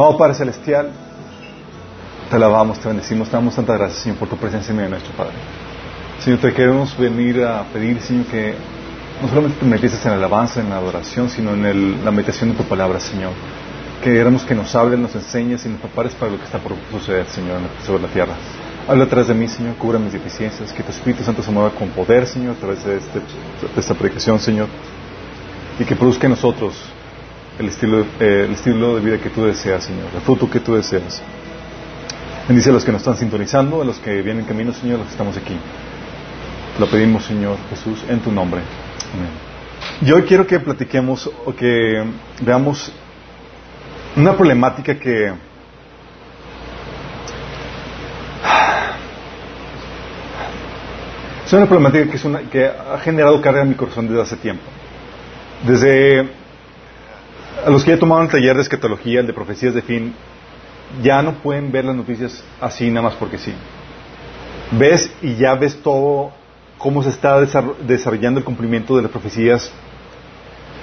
Amado Padre Celestial, te alabamos, te bendecimos, te damos tanta gracias, Señor, por tu presencia en medio de nuestro Padre. Señor, te queremos venir a pedir, Señor, que no solamente te metes en la alabanza, en la adoración, sino en la meditación de tu palabra, Señor. Que queremos que nos hables, nos enseñes y nos prepares para lo que está por suceder, Señor, sobre la tierra. Habla atrás de mí, Señor, cubra mis deficiencias, que tu Espíritu Santo se mueva con poder, Señor, a través de, este- de esta predicación, Señor, y que produzca en nosotros el estilo, eh, el estilo de vida que tú deseas, Señor, el fruto que tú deseas. Bendice a los que nos están sintonizando, a los que vienen en camino, Señor, a los que estamos aquí. Lo pedimos, Señor Jesús, en tu nombre. Amén. Yo quiero que platiquemos o que veamos una problemática que es una problemática que, es una, que ha generado carga en mi corazón desde hace tiempo. Desde a los que ya tomaron el taller de escatología, el de profecías de fin, ya no pueden ver las noticias así nada más porque sí. Ves y ya ves todo cómo se está desarro- desarrollando el cumplimiento de las profecías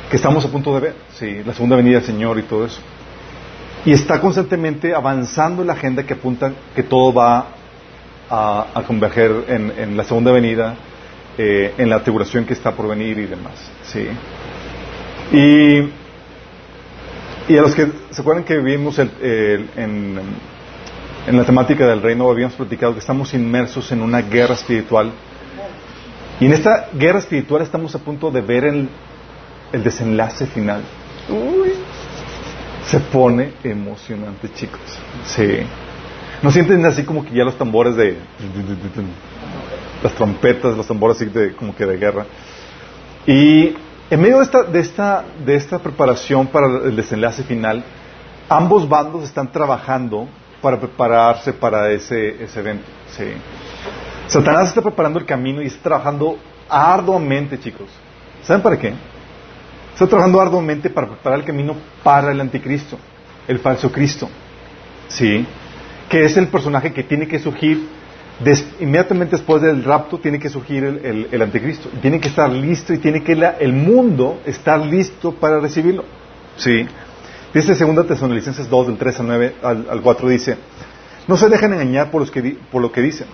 que estamos a punto de ver, sí, la segunda venida del Señor y todo eso. Y está constantemente avanzando la agenda que apunta que todo va a, a converger en, en la segunda venida, eh, en la tribulación que está por venir y demás, sí. Y, y a los que se acuerdan que vivimos el- el- en, en la temática del reino, habíamos platicado que estamos inmersos en una guerra espiritual. Y en esta guerra espiritual estamos a punto de ver el, el desenlace final. Uy, se pone emocionante, chicos. Sí. ¿No sienten así como que ya los tambores de... las trompetas, los tambores así de, como que de guerra? Y en medio de esta, de esta, de esta preparación para el desenlace final, ambos bandos están trabajando para prepararse para ese, ese evento. Satanás está preparando el camino y está trabajando arduamente, chicos. ¿Saben para qué? Está trabajando arduamente para preparar el camino para el anticristo, el falso Cristo. ¿Sí? Que es el personaje que tiene que surgir des- inmediatamente después del rapto, tiene que surgir el, el- el anticristo. Tiene que estar listo y tiene que la- el mundo estar listo para recibirlo. ¿Sí? Dice 2 Tesalonicenses 2, del 3 al, 9, al, al 4, dice, no se dejen engañar por, los que di- por lo que dicen,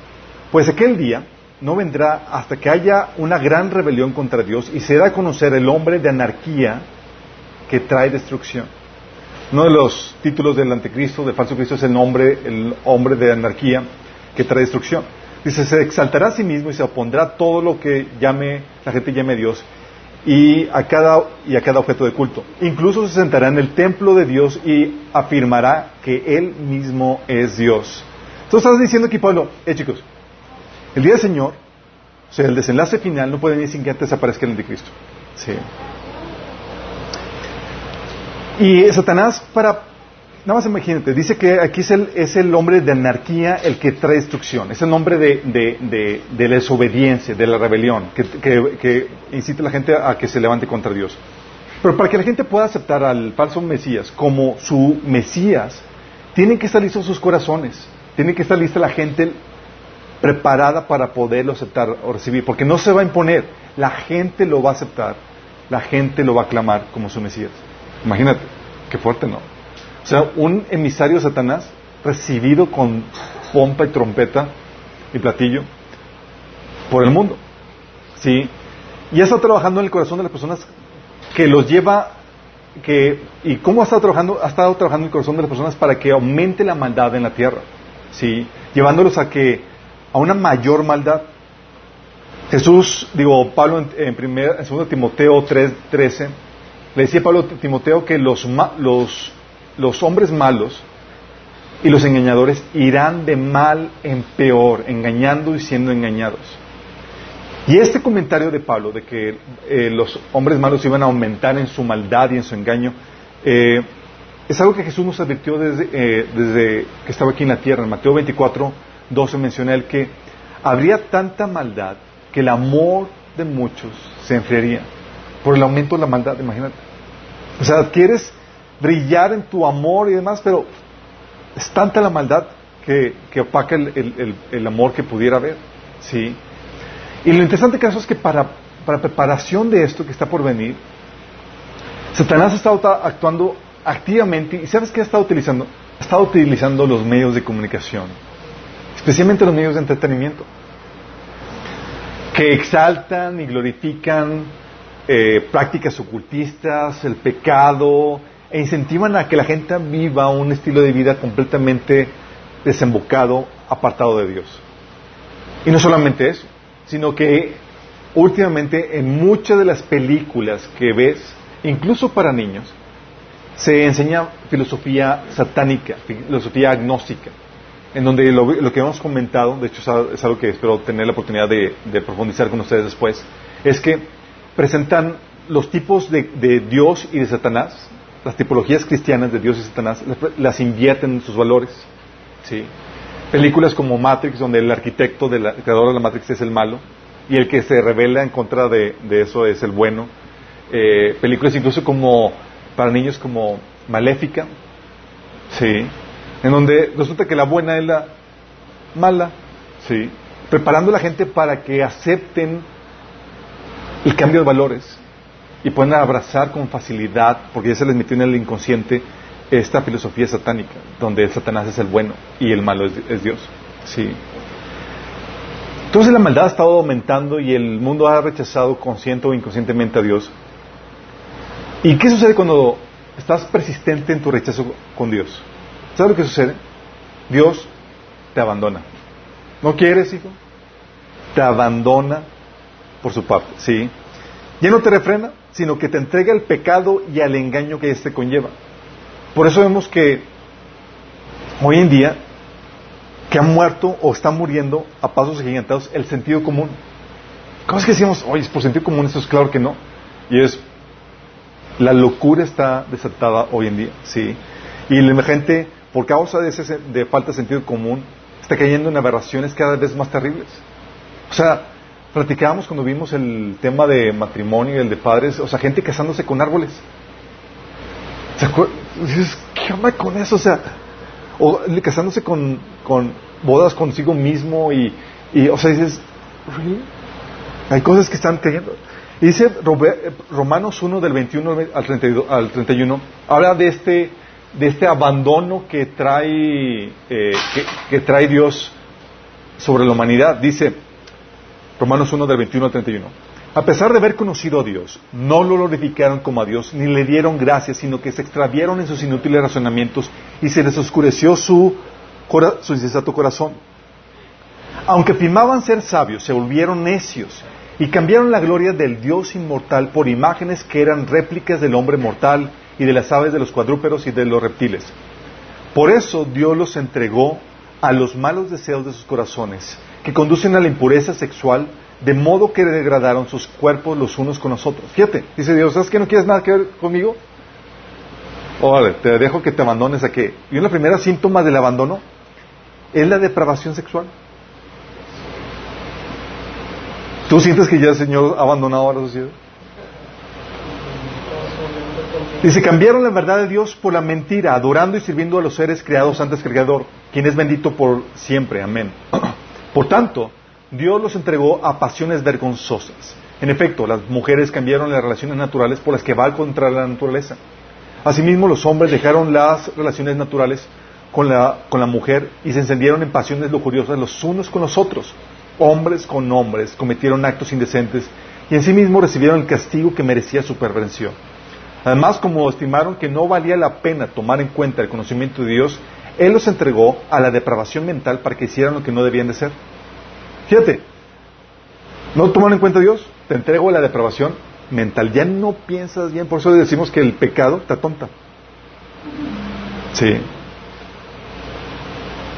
pues aquel día no vendrá hasta que haya una gran rebelión contra Dios y se da a conocer el hombre de anarquía que trae destrucción. Uno de los títulos del anticristo, del falso Cristo, es el nombre, el hombre de anarquía que trae destrucción. Dice, se exaltará a sí mismo y se opondrá a todo lo que llame, la gente llame a Dios y a cada, y a cada objeto de culto. Incluso se sentará en el templo de Dios y afirmará que Él mismo es Dios. Entonces estás diciendo aquí, Pablo, eh chicos, el día del Señor, o sea, el desenlace final no puede venir sin que antes aparezca el anticristo. Sí. Y Satanás, para, nada más imagínate, dice que aquí es el, es el hombre de anarquía el que trae destrucción, es el hombre de, de, de, la desobediencia, de la rebelión, que, que, incita a la gente a que se levante contra Dios. Pero para que la gente pueda aceptar al falso Mesías como su Mesías, tienen que estar listos sus corazones, tiene que estar lista la gente preparada para poderlo aceptar o recibir, porque no se va a imponer, la gente lo va a aceptar, la gente lo va a aclamar como su Mesías. Imagínate, qué fuerte, ¿no? O sea, un emisario de Satanás recibido con pompa y trompeta y platillo por el mundo. ¿Sí? Y estado trabajando en el corazón de las personas que los lleva que y cómo ha estado trabajando ha estado trabajando en el corazón de las personas para que aumente la maldad en la tierra sí llevándolos a que a una mayor maldad Jesús digo Pablo en, en primer en 2 Timoteo 3:13 le decía Pablo a Timoteo que los los los hombres malos y los engañadores irán de mal en peor engañando y siendo engañados y este comentario de Pablo de que eh, los hombres malos iban a aumentar en su maldad y en su engaño, eh, es algo que Jesús nos advirtió desde, eh, desde que estaba aquí en la tierra. En Mateo 24, 12 menciona él que habría tanta maldad que el amor de muchos se enfriaría por el aumento de la maldad, imagínate. O sea, quieres brillar en tu amor y demás, pero es tanta la maldad que, que opaca el, el- el- amor que pudiera haber. ¿sí? Y lo interesante caso es que para, para preparación de esto que está por venir, Satanás ha estado ta- actuando activamente, ¿y sabes qué ha estado utilizando? Ha estado utilizando los medios de comunicación, especialmente los medios de entretenimiento, que exaltan y glorifican eh, prácticas ocultistas, el pecado, e incentivan a que la gente viva un estilo de vida completamente desembocado, apartado de Dios. Y no solamente eso, sino que últimamente en muchas de las películas que ves, incluso para niños, se enseña filosofía satánica, filosofía agnóstica, en donde lo, que hemos comentado, de hecho es algo que espero tener la oportunidad de, profundizar con ustedes después, es que presentan los tipos de, Dios y de Satanás, las tipologías cristianas de Dios y Satanás, las, invierten en sus valores. ¿sí? Películas como Matrix, donde el arquitecto, creador de la Matrix es el malo, y el que se revela en contra de, eso es el bueno. Eh, películas incluso como para niños como Maléfica, sí, en donde resulta que la buena es la mala, sí, preparando a la gente para que acepten el cambio de valores y puedan abrazar con facilidad, porque ya se les metió en el inconsciente esta filosofía satánica, donde el Satanás es el bueno y el malo es, es Dios, sí. Entonces la maldad ha estado aumentando y el mundo ha rechazado consciente o inconscientemente a Dios. ¿Y qué sucede cuando estás persistente en tu rechazo con Dios? ¿Sabes lo que sucede? Dios te abandona. ¿No quieres, hijo? Te abandona por su parte, ¿sí? Ya no te refrena, sino que te entrega el pecado y al engaño que éste conlleva. Por eso vemos que hoy en día que han muerto o están muriendo a pasos agigantados el sentido común. ¿Cómo es que decimos, oye, es por sentido común? Eso es claro que no. Y es, la locura está desatada hoy en día, ¿sí? Y la gente, por causa de, ese, de falta de sentido común, está cayendo en aberraciones cada vez más terribles. O sea, platicábamos cuando vimos el tema de matrimonio y el de padres, o sea, gente casándose con árboles. ¿Se Dices, ¿qué onda con eso? O sea, o casándose con, con bodas consigo mismo y, y o sea, dices, hay cosas que están cayendo. Y dice Romanos 1 del 21 al, 32, al 31, habla de este, de este abandono que trae, eh, que trae Dios sobre la humanidad. Dice Romanos 1 del 21 al 31. A pesar de haber conocido a Dios, no lo glorificaron como a Dios, ni le dieron gracias, sino que se extraviaron en sus inútiles razonamientos y se les oscureció su, su insensato corazón. Aunque afirmaban ser sabios, se volvieron necios y cambiaron la gloria del Dios inmortal por imágenes que eran réplicas del hombre mortal y de las aves de los cuadrúpedos y de los reptiles. Por eso Dios los entregó a los malos deseos de sus corazones, que conducen a la impureza sexual, de modo que degradaron sus cuerpos los unos con los otros. Fíjate, dice Dios, ¿sabes que no quieres nada que ver conmigo? Órale, te dejo que te abandones a qué. Y una primera síntoma del abandono es la depravación sexual. ¿Tú sientes que ya el Señor ha abandonado a la sociedad? Dice, cambiaron la verdad de Dios por la mentira, adorando y sirviendo a los seres creados antes que el Creador, quien es bendito por siempre. Amén. Por tanto, Dios los entregó a pasiones vergonzosas. En efecto, las mujeres cambiaron las relaciones naturales por las que va contra la naturaleza. Asimismo, los hombres dejaron las relaciones naturales con la, con la mujer y se encendieron en pasiones lujuriosas los unos con los otros. Hombres con hombres cometieron actos indecentes y en sí mismos recibieron el castigo que merecía su perversión. Además, como estimaron que no valía la pena tomar en cuenta el conocimiento de Dios, Él los entregó a la depravación mental para que hicieran lo que no debían de ser. Fíjate, no toman en cuenta a Dios, te entrego la depravación mental. Ya no piensas bien, por eso decimos que el pecado está tonta. Sí.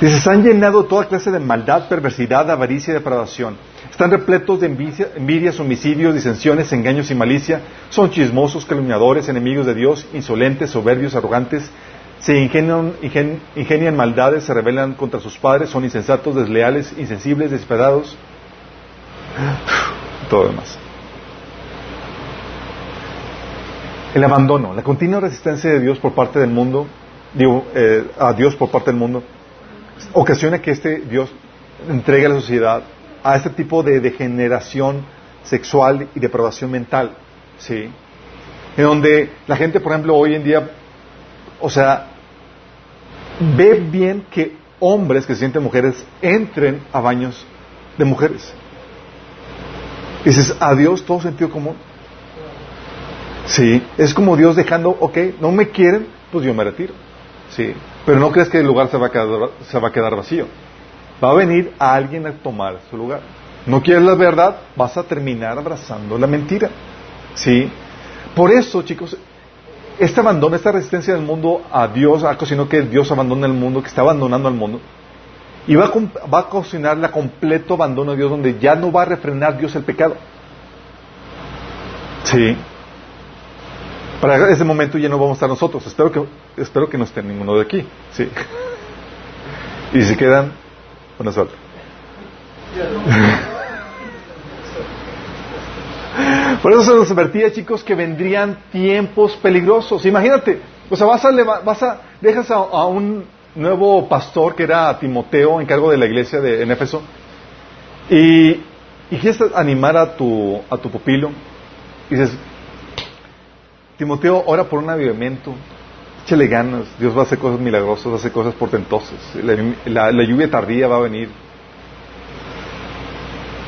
Dice, se han llenado toda clase de maldad, perversidad, avaricia y depravación. Están repletos de envidias, homicidios, disensiones, engaños y malicia. Son chismosos, calumniadores, enemigos de Dios, insolentes, soberbios, arrogantes. Se ingenian, ingenian maldades, se rebelan contra sus padres, son insensatos, desleales, insensibles, desesperados. Todo demás. El abandono, la continua resistencia de Dios por parte del mundo, digo, eh, a Dios por parte del mundo, ocasiona que este Dios entregue a la sociedad a este tipo de degeneración sexual y depravación mental, ¿sí? En donde la gente, por ejemplo, hoy en día O sea, ve bien que hombres que se sienten mujeres entren a baños de mujeres. Y dices, adiós todo sentido común. Sí, es como Dios dejando, ok, no me quieren, pues yo me retiro. Sí, pero no crees que el lugar se va a quedar, se va a quedar vacío. Va a venir alguien a tomar su lugar. No quieres la verdad, vas a terminar abrazando la mentira. ¿Sí? Por eso, chicos, este abandono, esta resistencia del mundo a Dios ha cocinado que Dios abandona el mundo, que está abandonando al mundo. Y va a, va a cocinar la completo abandono de Dios, donde ya no va a refrenar Dios el pecado. Sí. Para ese momento ya no vamos a estar nosotros. Espero que, espero que no esté ninguno de aquí. Sí. Y si quedan, buena suerte. Por eso se nos advertía, chicos, que vendrían tiempos peligrosos. Imagínate, o sea, vas a, vas a dejas a, un nuevo pastor que era Timoteo, en cargo de la iglesia de, en Éfeso, y, y quieres animar a tu, a tu pupilo, y dices, Timoteo, ora por un avivamiento, échale ganas, Dios va a hacer cosas milagrosas, va a hacer cosas portentosas, la, la lluvia tardía va a venir.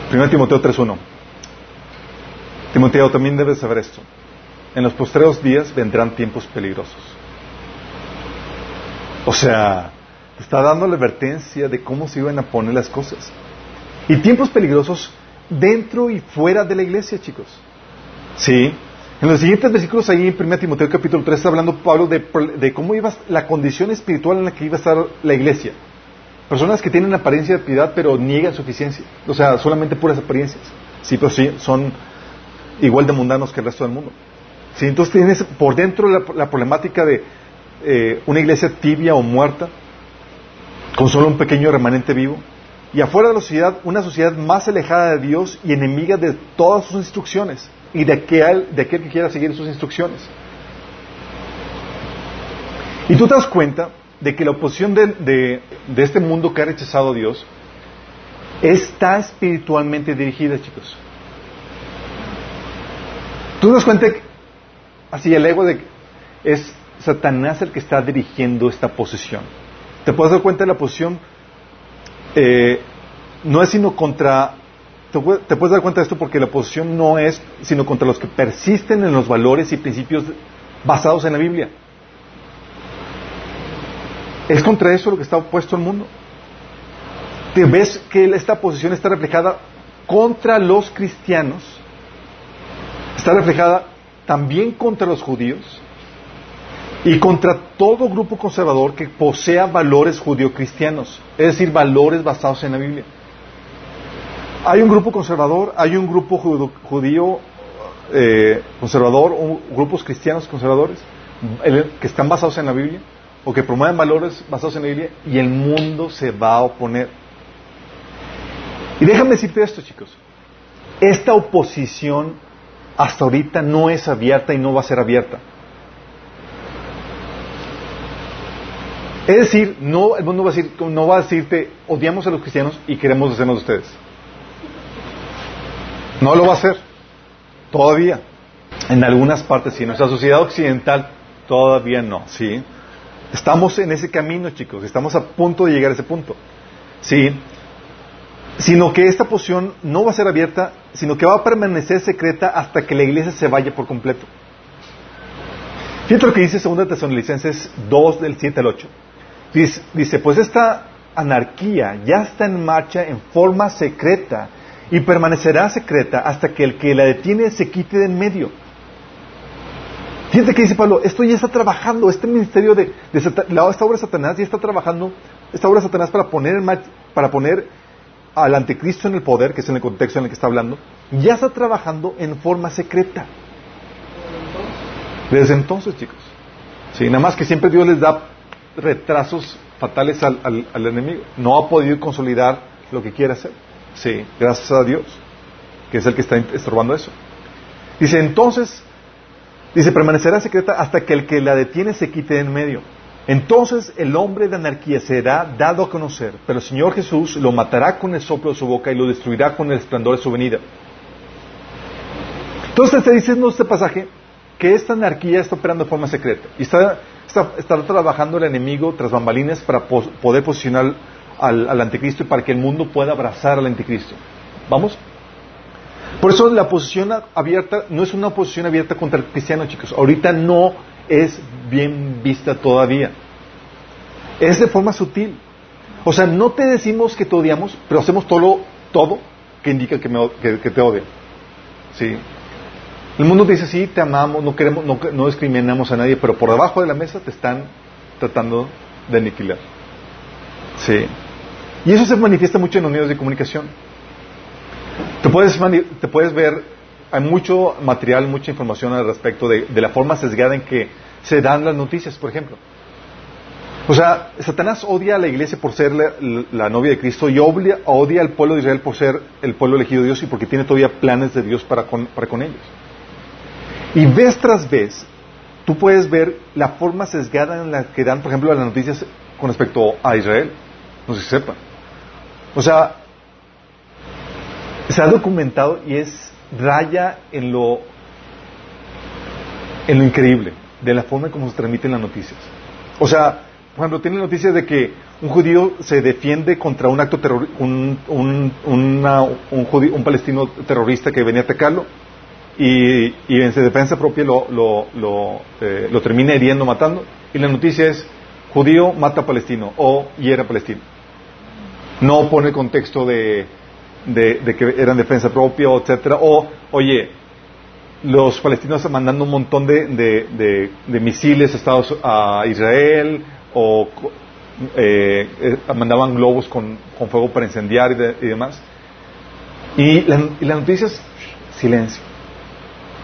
Primero Timoteo 3.1 Timoteo, también debes saber esto. En los postreros días vendrán tiempos peligrosos. O sea, está dando la advertencia de cómo se iban a poner las cosas. Y tiempos peligrosos dentro y fuera de la iglesia, chicos. Sí. En los siguientes versículos ahí en 1 Timoteo capítulo 3 está hablando Pablo de, de, cómo iba la condición espiritual en la que iba a estar la iglesia. Personas que tienen apariencia de piedad pero niegan suficiencia. O sea, solamente puras apariencias. Sí, pero sí, son igual de mundanos que el resto del mundo. ¿Sí? Entonces tienes por dentro la, problemática de eh, una iglesia tibia o muerta, con solo un pequeño remanente vivo, y afuera de la sociedad, una sociedad más alejada de Dios y enemiga de todas sus instrucciones y de aquel, de aquel que quiera seguir sus instrucciones. Y tú te das cuenta de que la oposición de, de este mundo que ha rechazado a Dios está espiritualmente dirigida, chicos. Tú das cuenta que, así el ego de es Satanás el que está dirigiendo esta posición. Te puedes dar cuenta de la posición, eh, no es sino contra, te, puedes dar cuenta de esto porque la posición no es sino contra los que persisten en los valores y principios basados en la Biblia. Es contra eso lo que está opuesto al mundo. Te ves que esta posición está reflejada contra los cristianos está reflejada también contra los judíos y contra todo grupo conservador que posea valores judío-cristianos, es decir, valores basados en la Biblia. Hay un grupo conservador, hay un grupo judío eh, conservador, grupos cristianos conservadores que están basados en la Biblia o que promueven valores basados en la Biblia y el mundo se va a oponer. Y déjame decirte esto, chicos. Esta oposición hasta ahorita no es abierta y no va a ser abierta. Es decir, no, el mundo va a decir, no va a decirte, odiamos a los cristianos y queremos hacernos de ustedes. No lo va a hacer. Todavía. En algunas partes sí. En nuestra sociedad occidental todavía no. ¿sí? Estamos en ese camino, chicos. Estamos a punto de llegar a ese punto. ¿sí? sino que esta posición no va a ser abierta, sino que va a permanecer secreta hasta que la iglesia se vaya por completo. Fíjate lo que dice 2 Tesalonicenses 2 del 7 al 8. Dice, dice, pues esta anarquía ya está en marcha en forma secreta y permanecerá secreta hasta que el que la detiene se quite de en medio. Fíjate que dice Pablo, esto ya está trabajando, este ministerio de, de esta obra de Satanás ya está trabajando, esta obra de Satanás para poner, para poner al anticristo en el poder, que es en el contexto en el que está hablando, ya está trabajando en forma secreta. Desde entonces, chicos. Sí, nada más que siempre Dios les da retrasos fatales al, al, enemigo. No ha podido consolidar lo que quiere hacer. Sí, gracias a Dios, que es el que está estorbando eso. Dice, entonces, dice, permanecerá secreta hasta que el que la detiene se quite en medio. Entonces el hombre de anarquía será dado a conocer, pero el Señor Jesús lo matará con el soplo de su boca y lo destruirá con el esplendor de su venida. Entonces está diciendo este pasaje que esta anarquía está operando de forma secreta. Y está, está, trabajando el enemigo tras bambalinas para poder posicionar al, al anticristo y para que el mundo pueda abrazar al anticristo. ¿Vamos? Por eso la posición abierta no es una posición abierta contra el cristiano, chicos. Ahorita no es bien vista todavía. Es de forma sutil. O sea, no te decimos que te odiamos, pero hacemos todo, todo que indica que, te odian. ¿Sí? El mundo te dice, sí, te amamos, no, queremos, no, no discriminamos a nadie, pero por debajo de la mesa te están tratando de aniquilar. ¿Sí? Y eso se manifiesta mucho en los medios de comunicación. Te puedes, te puedes ver, hay mucho material, mucha información al respecto de, la forma sesgada en que se dan las noticias, por ejemplo. O sea, Satanás odia a la iglesia por ser la, novia de Cristo y odia, odia, al pueblo de Israel por ser el pueblo elegido de Dios y porque tiene todavía planes de Dios para con, ellos. Y vez tras vez, tú puedes ver la forma sesgada en la que dan, por ejemplo, las noticias con respecto a Israel. No sé si sepan. O sea, se ha documentado y es raya en lo, en lo increíble de la forma en cómo se transmiten las noticias. O sea, por ejemplo, tiene noticias de que un judío se defiende contra un acto terrorista, un, palestino terrorista que venía a atacarlo y, en su defensa propia lo, eh, termina hiriendo, matando. Y la noticia es, judío mata a palestino o hiera palestino. No pone contexto de de, que eran defensa propia, etcétera, o oye, los palestinos mandando un montón de, de, misiles a, Estados, a Israel, o eh, eh, mandaban globos con, con, fuego para incendiar y, demás. Y la, y la noticia es silencio.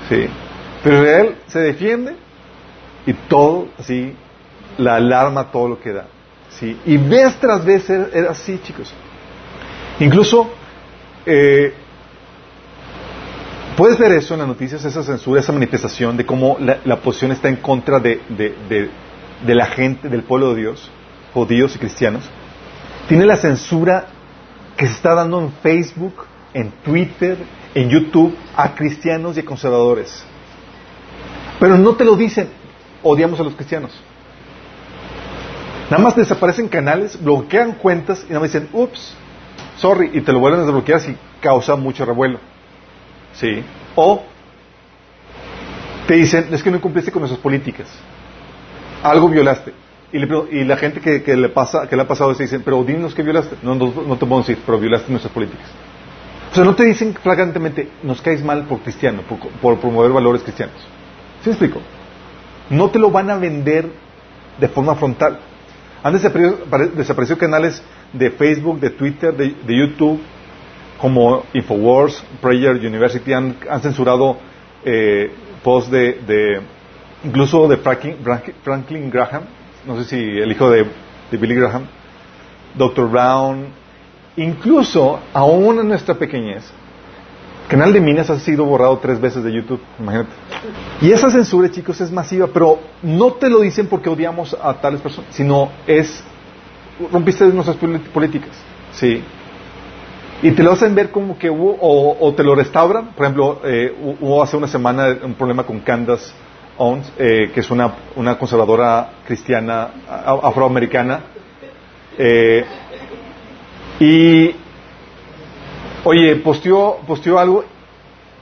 Sí. Pero Israel se defiende y todo así, la alarma, todo lo que da. ¿Sí? Y vez tras vez era así, chicos. Incluso eh, puedes ver eso en las noticias, esa censura, esa manifestación de cómo la, la posición está en contra de, de, la gente, del pueblo de Dios, judíos y cristianos. Tiene la censura que se está dando en Facebook, en Twitter, en YouTube a cristianos y a conservadores. Pero no te lo dicen, odiamos a los cristianos. Nada más desaparecen canales, bloquean cuentas y nada más dicen, ups, sorry, y te lo vuelven a desbloquear si causa mucho revuelo. ¿Sí? O te dicen, es que no cumpliste con nuestras políticas. Algo violaste. Y, la gente que, le pasa, que le ha pasado se dicen, pero dinos que violaste. No, no, te puedo decir, pero violaste nuestras políticas. O sea, no te dicen flagrantemente, nos caes mal por cristiano, por, promover valores cristianos. ¿Sí me explico? No te lo van a vender de forma frontal. Han desaparecido canales de Facebook, de Twitter, de, YouTube, como Infowars, Prayer University, han, censurado eh, posts de, incluso de Franklin, Graham, no sé si el hijo de, Billy Graham, Dr. Brown, incluso aún en nuestra pequeñez, Canal de Minas ha sido borrado tres veces de YouTube, imagínate. Y esa censura, chicos, es masiva, pero no te lo dicen porque odiamos a tales personas, sino es rompiste nuestras políticas, sí. Y te lo hacen ver como que hubo, o, te lo restauran. Por ejemplo, eh, hubo hace una semana un problema con Candace Owens, eh, que es una, conservadora cristiana afroamericana. Eh, y, oye, posteó, posteó algo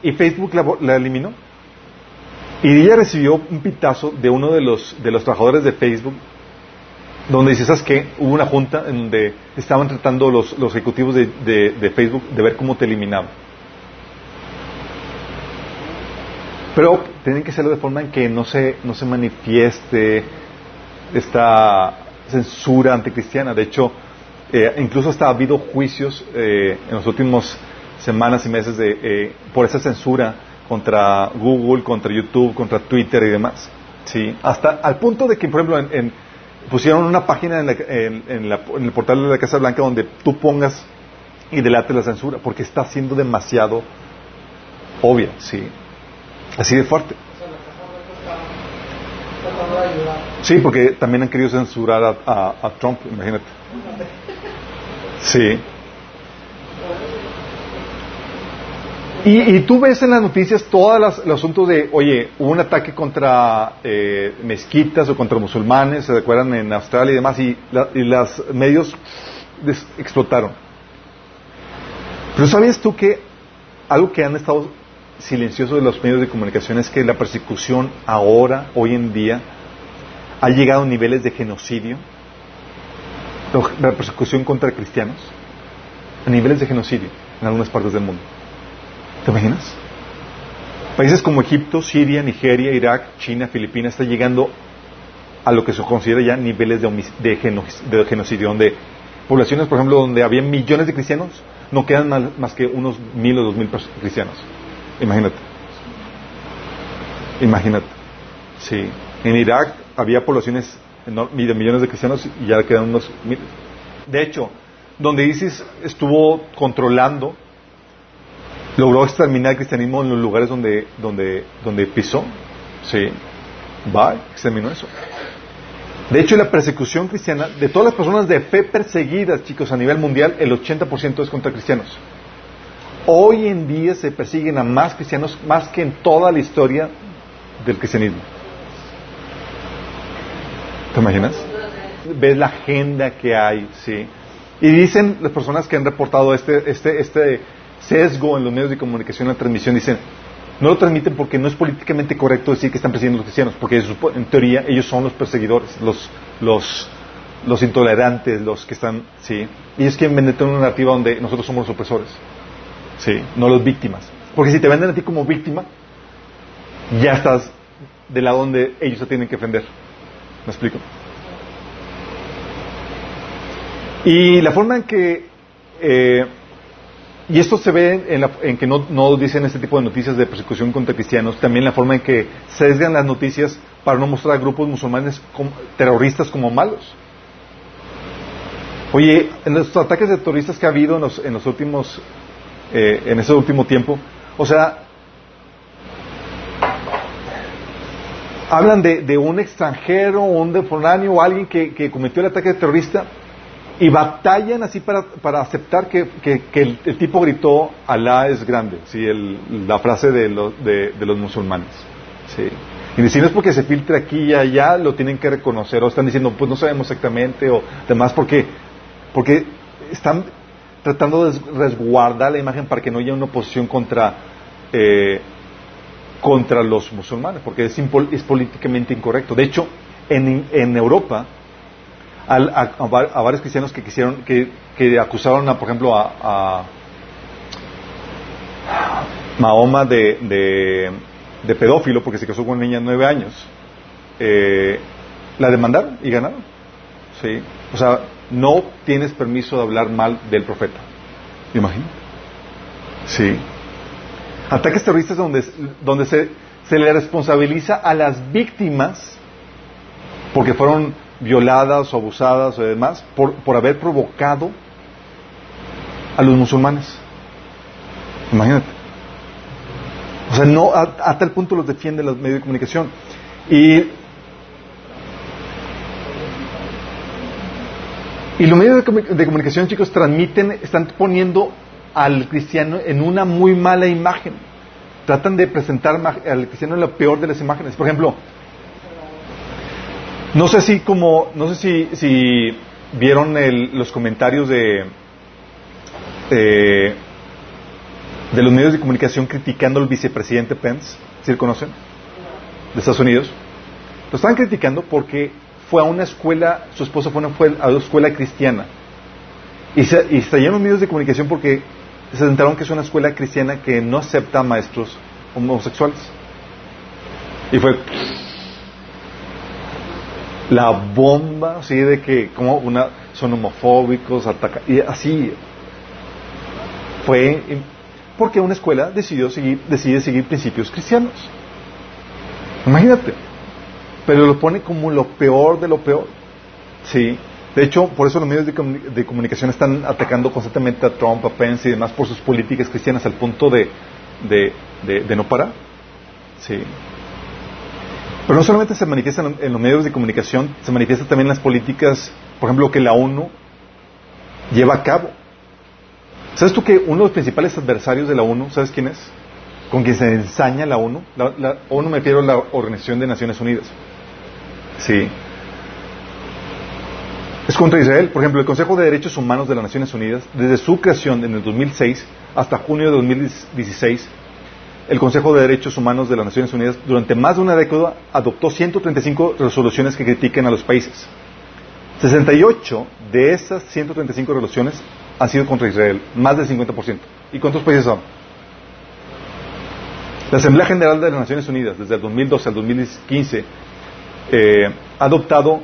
y Facebook la, la, eliminó. Y ella recibió un pitazo de uno de los, de los trabajadores de Facebook donde dice, ¿sabes qué? Hubo una junta en donde estaban tratando los, los ejecutivos de, de, Facebook de ver cómo te eliminaban. Pero tienen que hacerlo de forma en que no se, no se manifieste esta censura anticristiana. De hecho, eh, incluso hasta ha habido juicios eh, en las últimas semanas y meses de, eh, por esa censura contra Google, contra YouTube, contra Twitter y demás. ¿sí? Hasta al punto de que, por ejemplo, en pusieron una página en, el portal de la Casa Blanca donde tú pongas y delate la censura, porque está siendo demasiado obvia, sí. Así de fuerte. Sí, porque también han querido censurar a, Trump, imagínate. Sí. Y, tú ves en las noticias todos los asuntos de, oye, hubo un ataque contra eh, mezquitas o contra musulmanes, se recuerdan en Australia y demás, y, los medios explotaron. Pero ¿sabías tú que algo que han estado silenciosos de los medios de comunicación es que la persecución ahora, hoy en día, ha llegado a niveles de genocidio? La persecución contra cristianos, a niveles de genocidio en algunas partes del mundo. ¿Te imaginas? Países como Egipto, Siria, Nigeria, Irak, China, Filipinas están llegando a lo que se considera ya niveles de, genocidio, donde poblaciones, por ejemplo, donde había millones de cristianos, no quedan más, que unos mil o dos mil cristianos. Imagínate. Imagínate. Sí. En Irak había poblaciones de millones de cristianos y ya quedan unos mil. De hecho, donde ISIS estuvo controlando logró exterminar el cristianismo en los lugares donde, donde, donde pisó. Sí, va, exterminó eso. De hecho, la persecución cristiana, de todas las personas de fe perseguidas, chicos, a nivel mundial, el 80% es contra cristianos. Hoy en día se persiguen a más cristianos, más que en toda la historia del cristianismo. ¿Te imaginas? Ves la agenda que hay, sí. Y dicen las personas que han reportado este, este, este sesgo en los medios de comunicación la transmisión, dicen, no lo transmiten porque no es políticamente correcto decir que están persiguiendo los cristianos, porque en teoría ellos son los perseguidores, los, los, los intolerantes, los que están, sí. Ellos quieren vender una narrativa donde nosotros somos los opresores, sí, no los víctimas. Porque si te venden a ti como víctima, ya estás del lado donde ellos se tienen que defender. ¿Me explico? Y la forma en que eh, y esto se ve en, que no, dicen este tipo de noticias de persecución contra cristianos, también la forma en que sesgan las noticias para no mostrar a grupos musulmanes terroristas como malos. Oye, en los ataques de terroristas que ha habido en los, últimos, eh, en ese último tiempo, o sea, hablan de, un extranjero, un de alguien que, que cometió el ataque terrorista y batallan así para, para aceptar que, el, tipo gritó Alá es grande, ¿sí? la frase de, de, los musulmanes. ¿sí? Y si no es porque se filtra aquí y allá, lo tienen que reconocer, o están diciendo, pues no sabemos exactamente, o demás, porque, porque están tratando de resguardar la imagen para que no haya una oposición contra, eh, contra los musulmanes, porque es, es políticamente incorrecto. De hecho, en, en Europa, a, varios cristianos que quisieron, que, acusaron, a, por ejemplo, a, Mahoma de, de, pedófilo porque se casó con una niña de nueve años. Eh, la demandaron y ganaron. ¿Sí? O sea, no tienes permiso de hablar mal del profeta. Imagínate. Sí. Ataques terroristas donde, donde se, se le responsabiliza a las víctimas porque fueron violadas o abusadas o demás por, por haber provocado a los musulmanes. Imagínate. O sea, no, a, tal punto los defiende los medios de comunicación. Y, y los medios de, comunicación, chicos, transmiten, están poniendo al cristiano en una muy mala imagen. Tratan de presentar al cristiano en la peor de las imágenes. Por ejemplo, no sé si como, no sé si, si vieron los comentarios de, de los medios de comunicación criticando al vicepresidente Pence, ¿sí lo conocen? De Estados Unidos. Lo estaban criticando porque fue a una escuela, su esposa fue a una escuela cristiana. Y se, y los medios de comunicación porque se enteraron que es una escuela cristiana que no acepta maestros homosexuales. Y fue, la bomba, así de que como una son homofóbicos, atacan, y así fue porque una escuela decidió seguir, decide seguir principios cristianos. Imagínate. Pero lo pone como lo peor de lo peor. Sí. De hecho, por eso los medios de, comunicación están atacando constantemente a Trump, a Pence y demás por sus políticas cristianas al punto de, de no parar. Sí. Pero no solamente se manifiesta en, los medios de comunicación, se manifiesta también en las políticas, por ejemplo, que la ONU lleva a cabo. ¿Sabes tú que uno de los principales adversarios de la ONU, ¿sabes quién es? Con quien se ensaña la ONU. La, la ONU me refiero a la Organización de Naciones Unidas. Sí. Es contra Israel. Por ejemplo, el Consejo de Derechos Humanos de las Naciones Unidas, desde su creación en el 2006 hasta junio de 2016, el Consejo de Derechos Humanos de las Naciones Unidas durante más de una década adoptó 135 resoluciones que critiquen a los países. 68 de esas 135 resoluciones han sido contra Israel, más del 50%. ¿Y cuántos países son? La Asamblea General de las Naciones Unidas, desde el 2012 al 2015, eh, ha adoptado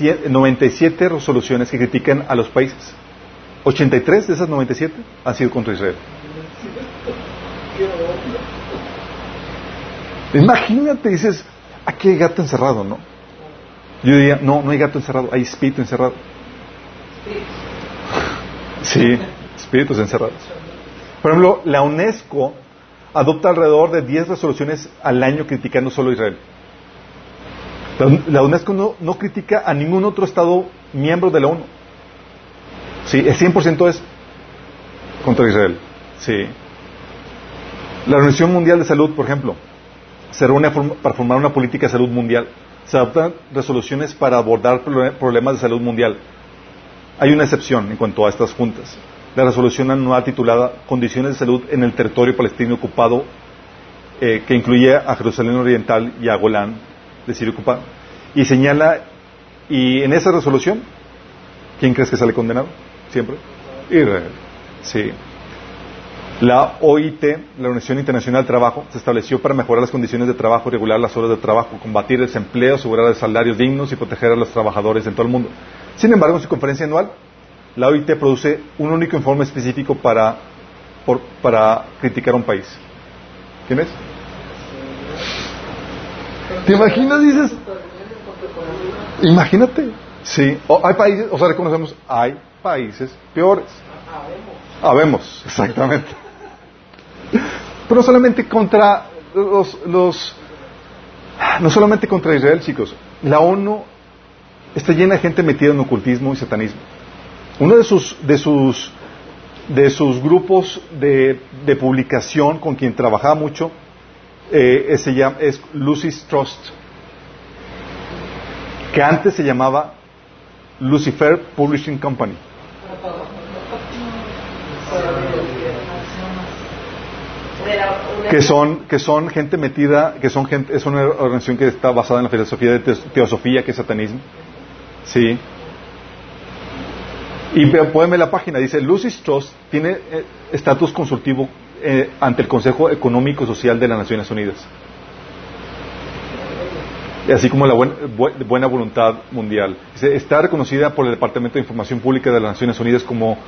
97 resoluciones que critican a los países. 83 de esas 97 han sido contra Israel. Imagínate, dices, aquí hay gato encerrado, ¿no? Yo diría, no, no hay gato encerrado, hay espíritu encerrado. Sí, espíritus encerrados. Por ejemplo, la UNESCO adopta alrededor de 10 resoluciones al año criticando solo a Israel. La UNESCO no, critica a ningún otro Estado miembro de la ONU. Sí, el 100% es contra Israel. Sí. La Organización Mundial de Salud, por ejemplo, se reúne para formar una política de salud mundial. Se adoptan resoluciones para abordar problemas de salud mundial. Hay una excepción en cuanto a estas juntas. La resolución anual titulada Condiciones de salud en el territorio palestino ocupado, eh, que incluye a Jerusalén Oriental y a Golán, de Siria ocupado, y señala, y en esa resolución, ¿quién crees que sale condenado? Siempre. Israel. Sí. La OIT, la Organización Internacional del Trabajo, se estableció para mejorar las condiciones de trabajo, regular las horas de trabajo, combatir el desempleo, asegurar salarios dignos y proteger a los trabajadores en todo el mundo. Sin embargo, en su conferencia anual, la OIT produce un único informe específico para, para criticar a un país. ¿Quién es? ¿Te imaginas? Dices. Imagínate. Sí. hay países, o sea, reconocemos, hay países peores. Habemos, exactamente. Pero solamente contra los, los, no solamente contra Israel, chicos. La ONU está llena de gente metida en ocultismo y satanismo. Uno de sus, de sus, de sus grupos de, de publicación con quien trabajaba mucho eh, se llama, es Lucy's Trust, que antes se llamaba Lucifer Publishing Company. que son que son gente metida que son gente es una organización que está basada en la filosofía de teosofía que es satanismo sí y pueden ver la página dice Lucy's Trust tiene eh, estatus consultivo eh, ante el Consejo Económico Social de las Naciones Unidas. Así como la buena voluntad mundial. Está reconocida por el Departamento de Información Pública de las Naciones Unidas como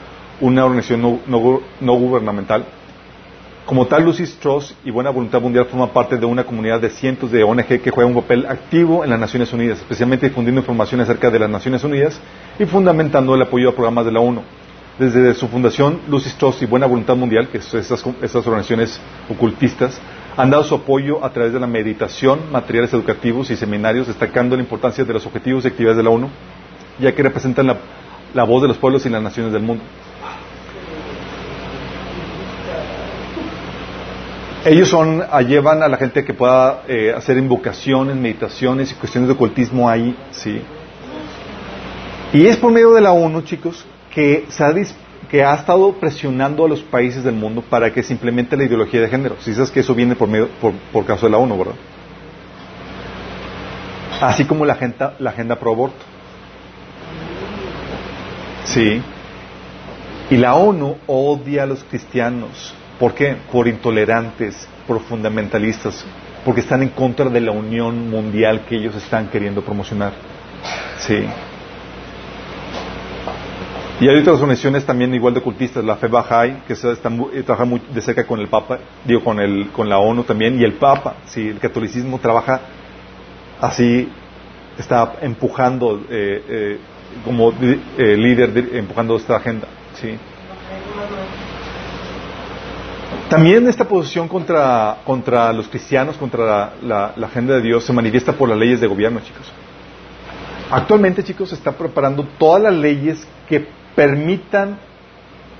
una organización no gubernamental. Como tal, Lucis Trust y Buena Voluntad Mundial forman parte de una comunidad de cientos de ONG que juegan un papel activo en las Naciones Unidas, especialmente difundiendo información acerca de las Naciones Unidas y fundamentando el apoyo a programas de la ONU. Desde su fundación, Lucis Trust y Buena Voluntad Mundial, que son estas, organizaciones ocultistas, han dado su apoyo a través de la meditación, materiales educativos y seminarios, destacando la importancia de los objetivos y actividades de la ONU, ya que representan la voz de los pueblos y las naciones del mundo. Ellos son, llevan a la gente que pueda eh, hacer invocaciones, meditaciones y cuestiones de ocultismo ahí, ¿sí? Y es por medio de la ONU, chicos, que, se ha, que ha estado presionando a los países del mundo para que se implemente la ideología de género. Si sabes que eso viene por, medio, por, por caso de la ONU, ¿verdad? Así como la agenda, la agenda pro aborto. Sí. Y la ONU odia a los cristianos ¿Por qué? Por intolerantes, por fundamentalistas, porque están en contra de la unión mundial que ellos están queriendo promocionar. Sí. Y hay otras organizaciones también igual de cultistas, la Fe Bahá'í, que se eh, trabaja muy de cerca con el Papa, digo, con, el, con la ONU también, y el Papa, sí, el catolicismo trabaja así, está empujando eh, eh, como líder, empujando esta agenda, sí. También esta posición contra, contra los cristianos, contra la, agenda de Dios, se manifiesta por las leyes de gobierno, chicos. Actualmente, chicos, se están preparando todas las leyes que permitan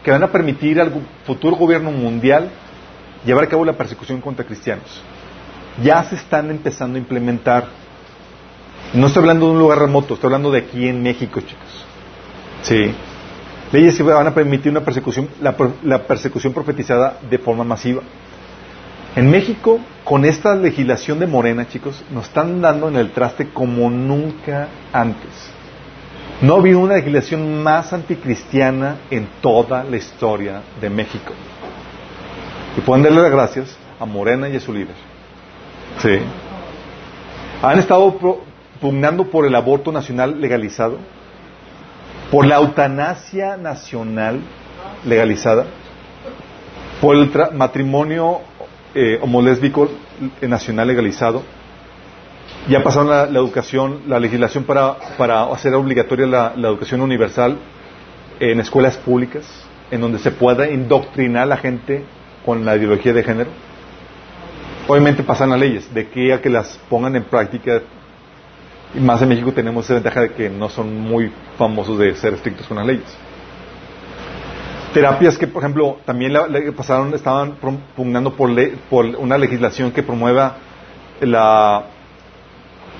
que van a permitir al futuro gobierno mundial llevar a cabo la persecución contra cristianos. Ya se están empezando a implementar. No estoy hablando de un lugar remoto, estoy hablando de aquí en México, chicos. Sí. Leyes que van a permitir una persecución, la, la persecución profetizada de forma masiva. En México, con esta legislación de Morena, chicos, nos están dando en el traste como nunca antes. No habido una legislación más anticristiana en toda la historia de México. Y pueden darle las gracias a Morena y a su líder. Sí. Han estado pugnando por el aborto nacional legalizado, por la eutanasia nacional legalizada, por el matrimonio eh, homolésbico nacional legalizado. Ya pasaron la, educación, la legislación para, para hacer obligatoria la, educación universal en escuelas públicas, en donde se pueda indoctrinar a la gente con la ideología de género. Obviamente pasan las leyes, de que a que las pongan en práctica, y más en México tenemos esa ventaja de que no son muy famosos de ser estrictos con las leyes. Terapias que, por ejemplo, también la, pasaron, estaban pugnando por, por una legislación que promueva la,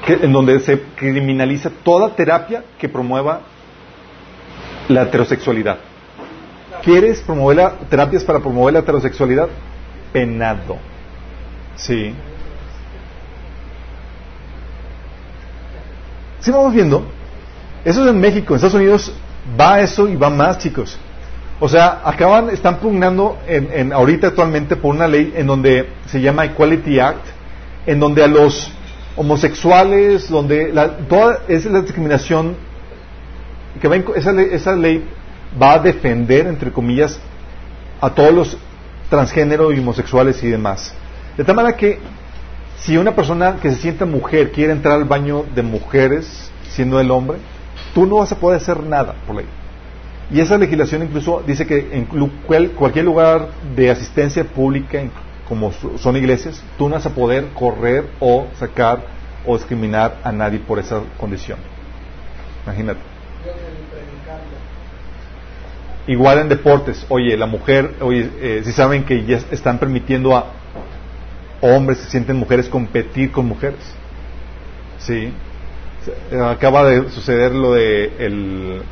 en donde se criminaliza toda terapia que promueva la heterosexualidad. ¿Quieres promover terapias para promover la heterosexualidad? Penado. Sí. Sí, vamos viendo. Eso es en México. En Estados Unidos va eso y va más, chicos. O sea, acaban, están pugnando en, ahorita actualmente por una ley en donde se llama Equality Act, en donde a los homosexuales, donde la, toda es la discriminación que va esa, esa ley va a defender, entre comillas, a todos los transgénero y homosexuales y demás. De tal manera que si una persona que se siente mujer quiere entrar al baño de mujeres, siendo el hombre, tú no vas a poder hacer nada por ley. Y esa legislación incluso dice que en cualquier lugar de asistencia pública, como son iglesias, tú no vas a poder correr o sacar o discriminar a nadie por esa condición. Imagínate. Igual en deportes, oye, la mujer, oye, eh, si saben que ya están permitiendo a hombres que sienten mujeres competir con mujeres. Sí. Acaba de suceder lo de el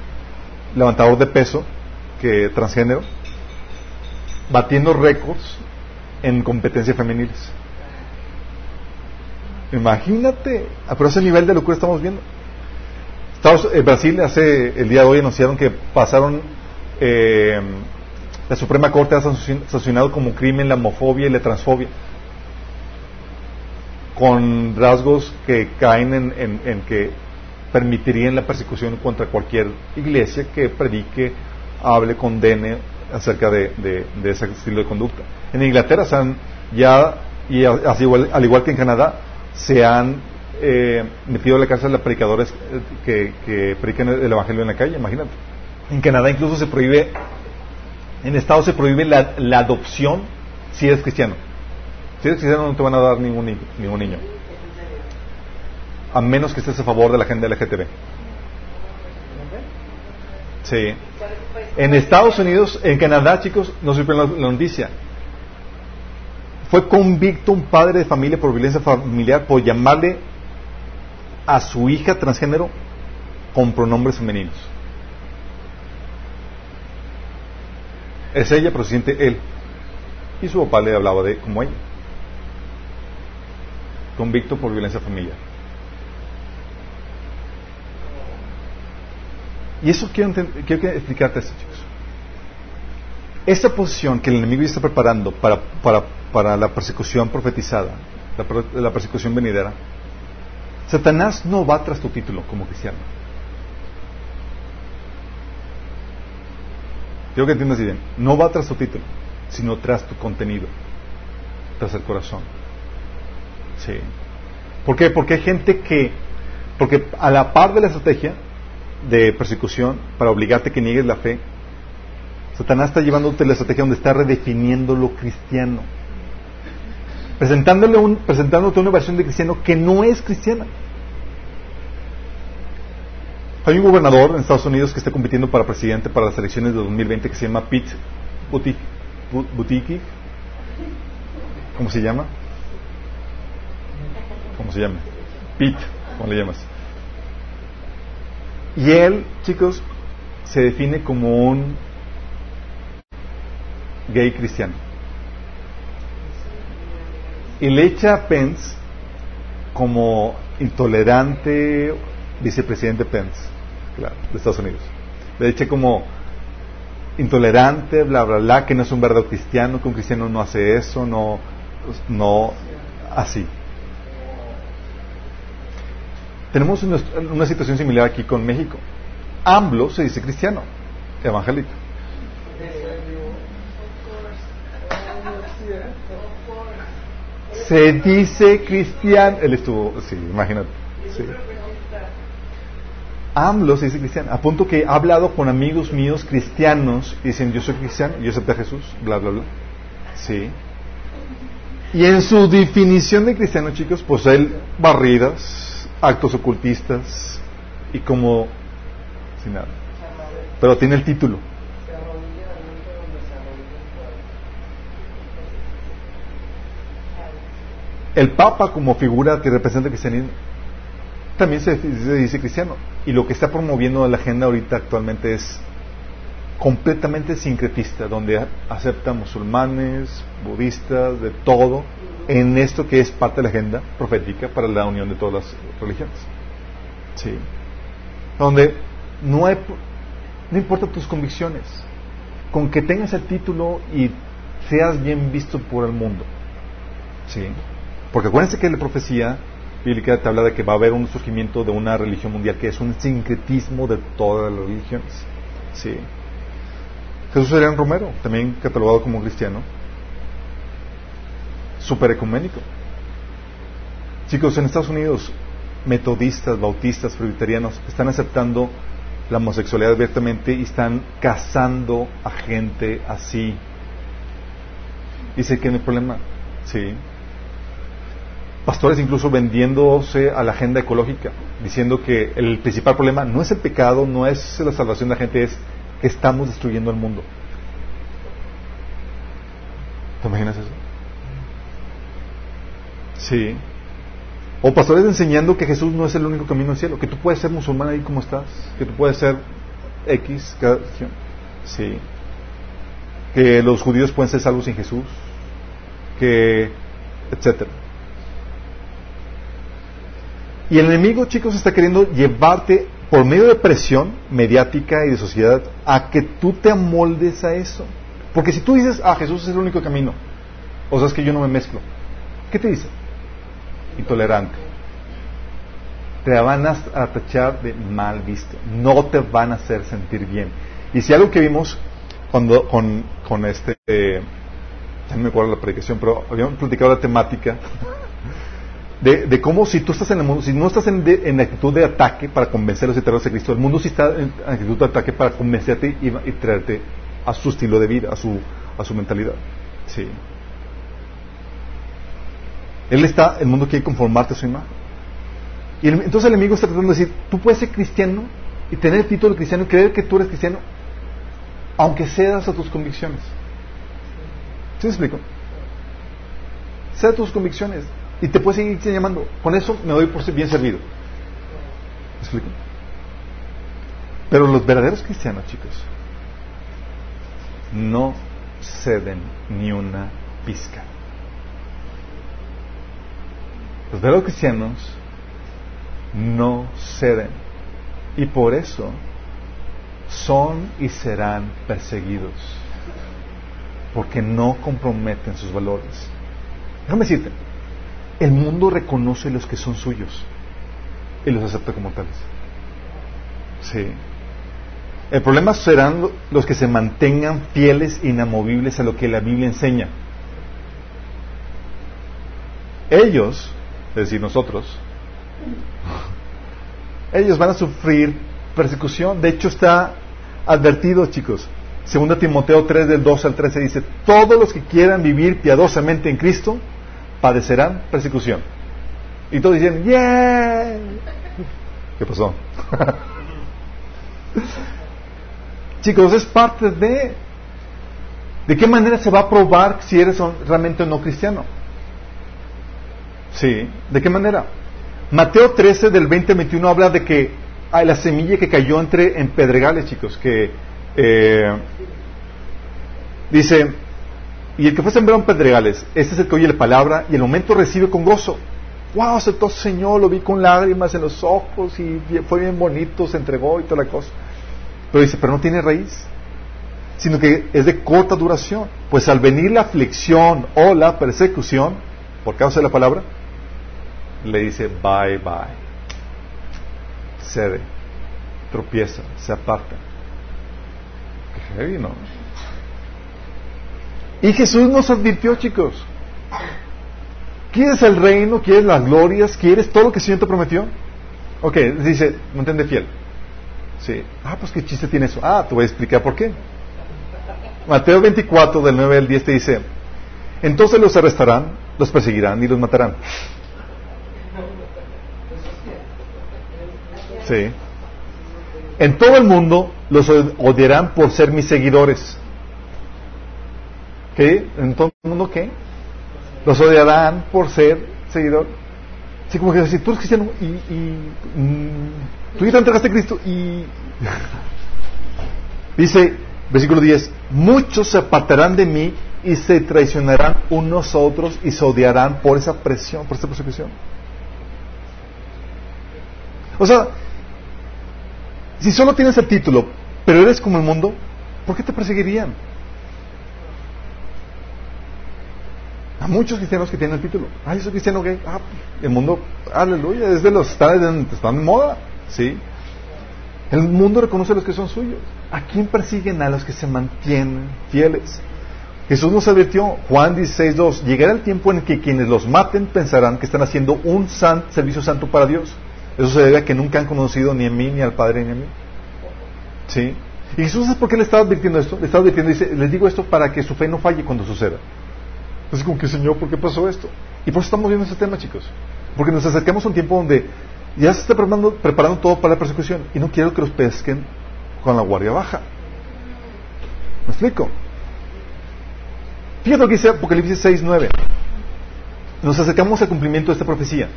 levantador de peso que transgénero batiendo récords en competencias femeniles. Imagínate, pero ese nivel de locura estamos viendo. Estados, eh, Brasil hace el día de hoy anunciaron que pasaron eh, la Suprema Corte ha sancionado como crimen la homofobia y la transfobia, con rasgos que caen en, que permitirían la persecución contra cualquier iglesia que predique, hable, condene acerca de, ese estilo de conducta. En Inglaterra se han ya, y al igual que en Canadá, se han eh, metido a la cárcel a predicadores eh, que, que predican el Evangelio en la calle, imagínate. En Canadá incluso se prohíbe, en Estados se prohíbe la, adopción si eres cristiano. Si eres cristiano no te van a dar ningún, ningún niño. A menos que estés a favor de la gente LGTB. Sí. En Estados Unidos, en Canadá, chicos, no se la, la noticia. Fue convicto un padre de familia por violencia familiar por llamarle a su hija transgénero con pronombres femeninos. Es ella, pero se siente él. Y su papá le hablaba de como ella. Convicto por violencia familiar. Y eso quiero, quiero explicarte esto, chicos. Esta posición que el enemigo está preparando para, la persecución profetizada, la, la persecución venidera, Satanás no va tras tu título como cristiano. Quiero que entiendas bien. No va tras tu título, sino tras tu contenido, tras el corazón. Sí. ¿Por qué? Porque hay gente que, porque a la par de la estrategia de persecución para obligarte a que niegues la fe, Satanás está llevándote la estrategia donde está redefiniendo lo cristiano. Presentándole un, presentándote una versión de cristiano que no es cristiana. Hay un gobernador en Estados Unidos que está compitiendo para presidente para las elecciones de 2020 que se llama Pete Buttigieg. ¿Cómo se llama? ¿Cómo se llama? Pete, ¿cómo le llamas? Y él, chicos, se define como un gay cristiano. Y le echa a Pence como intolerante vicepresidente Pence, claro, de Estados Unidos. Le echa como intolerante, bla, bla, bla, que no es un verdadero cristiano, que un cristiano no hace eso, no, no, así. Tenemos una, situación similar aquí con México. AMLO se dice cristiano, evangélico. Se dice cristiano. Él estuvo, sí, imagínate. Sí. AMLO se dice cristiano, a punto que ha hablado con amigos míos cristianos y dicen, yo soy cristiano, yo acepté a Jesús, bla, bla, bla. Sí. Y en su definición de cristiano, chicos, pues él barridas, actos ocultistas y como sin nada. Pero tiene el título. El Papa como figura que representa el cristianismo también se, dice cristiano. Y lo que está promoviendo la agenda ahorita actualmente es completamente sincretista, donde acepta musulmanes, budistas, de todo, en esto que es parte de la agenda profética para la unión de todas las religiones. Sí. Donde no hay, no importa tus convicciones, con que tengas el título y seas bien visto por el mundo. Sí. Porque acuérdense que la profecía bíblica te habla de que va a haber un surgimiento de una religión mundial que es un sincretismo de todas las religiones. Sí. Jesús era un Romero, también catalogado como cristiano, super ecuménico. Chicos, en Estados Unidos, metodistas, bautistas, presbiterianos están aceptando la homosexualidad abiertamente y están casando a gente así. Dice que no hay problema. Sí pastores incluso vendiéndose a la agenda ecológica, diciendo que el principal problema no es el pecado, no es la salvación de la gente, es que estamos destruyendo el mundo. ¿Te imaginas eso? Sí. O pastores enseñando que Jesús no es el único camino al cielo, que tú puedes ser musulmán ahí como estás, que tú puedes ser X, sí. Que los judíos pueden ser salvos sin Jesús, que, etcétera. Y el enemigo, chicos, está queriendo llevarte por medio de presión mediática y de sociedad a que tú te amoldes a eso. Porque si tú dices, ah, Jesús es el único camino, o sea, es que yo no me mezclo, ¿qué te dice? Intolerante. Te van a tachar de mal visto, no te van a hacer sentir bien. Y si algo que vimos cuando con, con este, ya no me acuerdo la predicación, pero habíamos platicado la temática de, cómo si tú estás en el mundo, si no estás en, actitud de ataque para convencer a los eternos de Cristo, el mundo sí está en actitud de ataque para convencerte y, traerte a su estilo de vida, a su, a su mentalidad. Sí. Él está, el mundo quiere conformarte a su imagen. Y entonces el enemigo está tratando de decir, tú puedes ser cristiano y tener el título de cristiano y creer que tú eres cristiano, aunque cedas a tus convicciones. ¿Sí me explico? Ceda tus convicciones. Y te puedes seguir llamando. Con eso me doy por bien servido. ¿Me explico? Pero los verdaderos cristianos, chicos, no ceden ni una pizca. Los verdaderos cristianos no ceden. Y por eso son y serán perseguidos. Porque no comprometen sus valores. Déjame decirte, el mundo reconoce los que son suyos y los acepta como tales. Sí. El problema serán los que se mantengan fieles e inamovibles a lo que la Biblia enseña. Ellos, es decir, nosotros, ellos van a sufrir persecución. De hecho, está advertido, chicos. Segunda Timoteo 3, del 2 al 13 dice, todos los que quieran vivir piadosamente en Cristo padecerán persecución. Y todos dicen, ¡yeah! ¿Qué pasó? Chicos, es parte de... ¿De qué manera se va a probar si eres realmente no cristiano? Sí, ¿de qué manera? Mateo 13 del 20 21 habla de que hay la semilla que cayó entre en pedregales, chicos, que eh, dice, y el que fue sembrado en pedregales, este es el que oye la palabra y el momento recibe con gozo. Wow, aceptó Señor, lo vi con lágrimas en los ojos y fue bien bonito, se entregó y toda la cosa. Pero dice, pero no tiene raíz, sino que es de corta duración. Pues al venir la aflicción o la persecución, por causa de la palabra, le dice bye bye. Cede, tropieza, se aparta. Qué heavy, ¿no? Y Jesús nos advirtió, chicos. ¿Quieres el reino? ¿Quieres las glorias? ¿Quieres todo lo que el Señor te prometió? Ok, dice, mantente fiel. Sí. Ah, pues qué chiste tiene eso. Ah, te voy a explicar por qué. Mateo 24, del 9 al 10 te dice, entonces los arrestarán, los perseguirán y los matarán. En todo el mundo los odiarán por ser mis seguidores. ¿Qué? ¿En todo el mundo qué? Los odiarán por ser seguidor. Así como que si tú eres cristiano y, y mm, tú ya te entregaste a Cristo y dice, versículo 10, muchos se apartarán de mí y se traicionarán unos otros y se odiarán por esa presión, por esa persecución. O sea, si solo tienes el título, pero eres como el mundo, ¿por qué te perseguirían? A muchos cristianos que tienen el título. Ay, soy cristiano gay. Ah, el mundo, aleluya, es de los, está, están de moda. ¿Sí? El mundo reconoce a los que son suyos. ¿A quién persiguen? A los que se mantienen fieles. Jesús nos advirtió, Juan 16.2, llegará el tiempo en que quienes los maten pensarán que están haciendo un servicio santo para Dios. Eso se debe a que nunca han conocido ni a mí, ni al Padre, ni a mí. ¿Sí? Y Jesús es por qué le estaba advirtiendo esto. Le estaba advirtiendo, dice, les digo esto para que su fe no falle cuando suceda. Entonces, como que, Señor, ¿por qué pasó esto? Y por eso estamos viendo este tema, chicos. Porque nos acercamos a un tiempo donde ya se está preparando, preparando todo para la persecución. Y no quiero que los pesquen con la guardia baja. ¿Me explico? Fíjate lo que dice Apocalipsis 6.9. Nos acercamos al cumplimiento de esta profecía.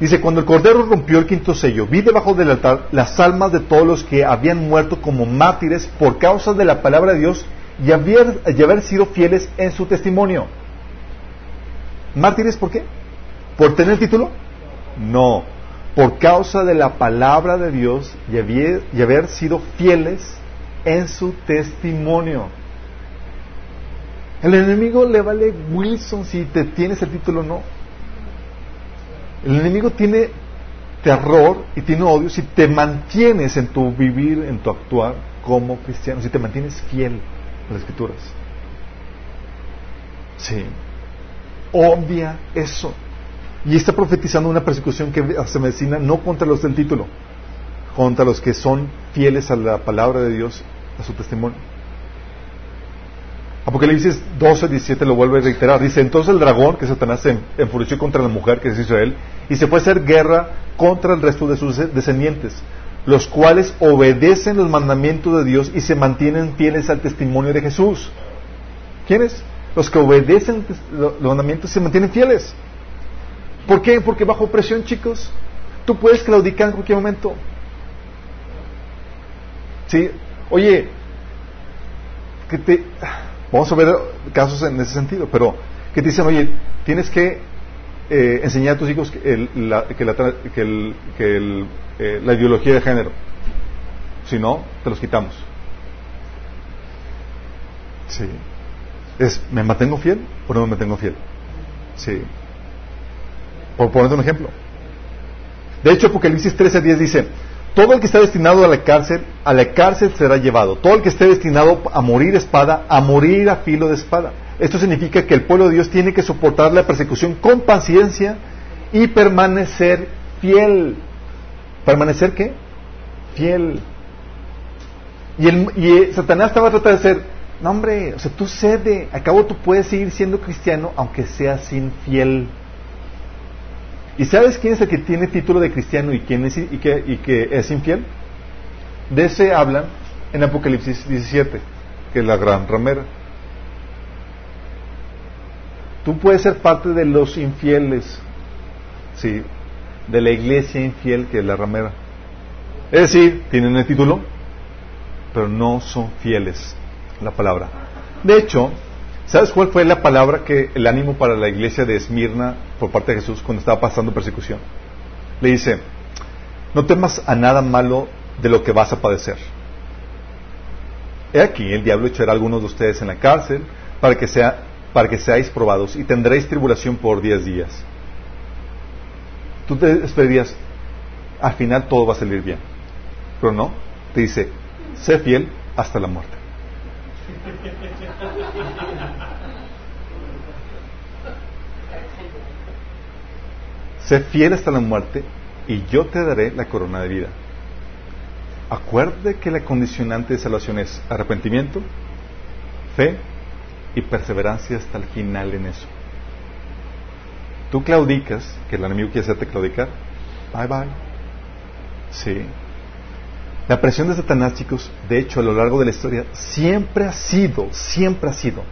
Dice, cuando el Cordero rompió el quinto sello, vi debajo del altar las almas de todos los que habían muerto como mártires por causa de la palabra de Dios y haber, y haber sido fieles en su testimonio. ¿Mártires por qué? ¿Por tener título? No, por causa de la palabra de Dios y haber, y haber sido fieles en su testimonio. El enemigo le vale Wilson si te tienes el título o no. El enemigo tiene terror y tiene odio si te mantienes en tu vivir, en tu actuar como cristiano, si te mantienes fiel a las escrituras. Sí. Obvia eso. Y está profetizando una persecución que se medicina no contra los del título, contra los que son fieles a la palabra de Dios, a su testimonio. Apocalipsis 12, 17 lo vuelve a reiterar. Dice, entonces el dragón, que Satanás se enfureció contra la mujer, que es Israel, y se a hacer guerra contra el resto de sus descendientes, los cuales obedecen los mandamientos de Dios y se mantienen fieles al testimonio de Jesús. ¿Quiénes? Los que obedecen los mandamientos se mantienen fieles. ¿Por qué? Porque bajo presión, chicos, tú puedes claudicar en cualquier momento. ¿Sí? Oye, que te Vamos a ver casos en ese sentido, pero que te dicen, oye, tienes que eh, enseñar a tus hijos que, la, eh, la ideología de género. Si no, te los quitamos. Sí. Es, ¿me mantengo fiel o no me mantengo fiel? Sí. Por ponerte un ejemplo. De hecho, Apocalipsis 13:10 dice, todo el que está destinado a la cárcel, a la cárcel será llevado. Todo el que esté destinado a morir espada, a morir a filo de espada. Esto significa que el pueblo de Dios tiene que soportar la persecución con paciencia y permanecer fiel. ¿Permanecer qué? Fiel. Y, el, y Satanás estaba tratando de decir, no hombre, o sea, tú cede, acabo tú puedes seguir siendo cristiano aunque seas infiel. ¿Y sabes quién es el que tiene título de cristiano y, quién es, y, que, es infiel? De ese hablan en Apocalipsis 17, que es la gran ramera. Tú puedes ser parte de los infieles, sí, de la iglesia infiel que es la ramera. Es decir, tienen el título, pero no son fieles la palabra. De hecho, ¿sabes cuál fue la palabra que el ánimo para la iglesia de Esmirna por parte de Jesús cuando estaba pasando persecución? Le dice, no temas a nada malo de lo que vas a padecer. He aquí, el diablo echará a algunos de ustedes en la cárcel para que, sea, para que seáis probados y tendréis tribulación por diez días. Tú te esperarías, al final todo va a salir bien. Pero no, te dice, sé fiel hasta la muerte. Sé fiel hasta la muerte y yo te daré la corona de vida. Acuerde que la condicionante de salvación es arrepentimiento, fe y perseverancia hasta el final en eso. Tú claudicas, que el enemigo quiere hacerte claudicar, bye bye. Sí. La presión de Satanás, chicos, de hecho, a lo largo de la historia, siempre ha sido, siempre ha sido,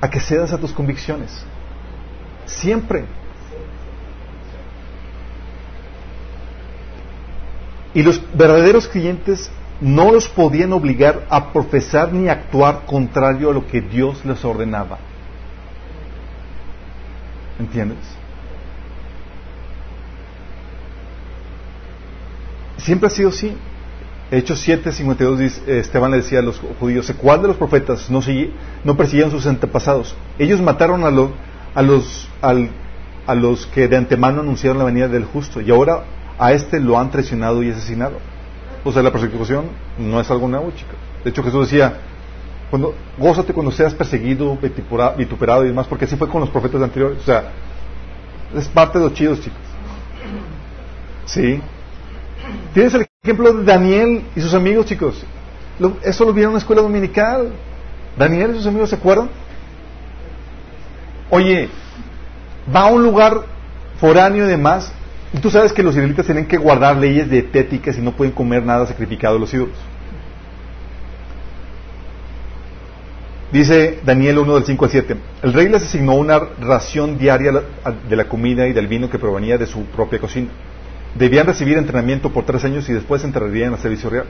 a que cedas a tus convicciones. Siempre. Y los verdaderos creyentes no los podían obligar a profesar ni actuar contrario a lo que Dios les ordenaba. ¿Entiendes? Siempre ha sido así. Hechos 7, 52, Esteban le decía a los judíos, ¿cuál de los profetas no, no persiguieron sus antepasados? Ellos mataron a, a, los, a los que de antemano anunciaron la venida del justo y ahora a este lo han traicionado y asesinado. O sea, la persecución no es algo nuevo, chicos. De hecho, Jesús decía, cuando, gózate cuando seas perseguido, vituperado y demás, porque así fue con los profetas anteriores. O sea, es parte de los chidos, chicos. Sí. Tienes el ejemplo de Daniel y sus amigos, chicos. eso lo vieron en la escuela dominical. Daniel y sus amigos se acuerdan. Oye, va a un lugar foráneo y demás, y tú sabes que los israelitas tienen que guardar leyes dietéticas y no pueden comer nada sacrificado a los ídolos. Dice Daniel 1 del 5 al 7, el rey les asignó una ración diaria de la comida y del vino que provenía de su propia cocina. Debían recibir entrenamiento por tres años y después entrarían al servicio real.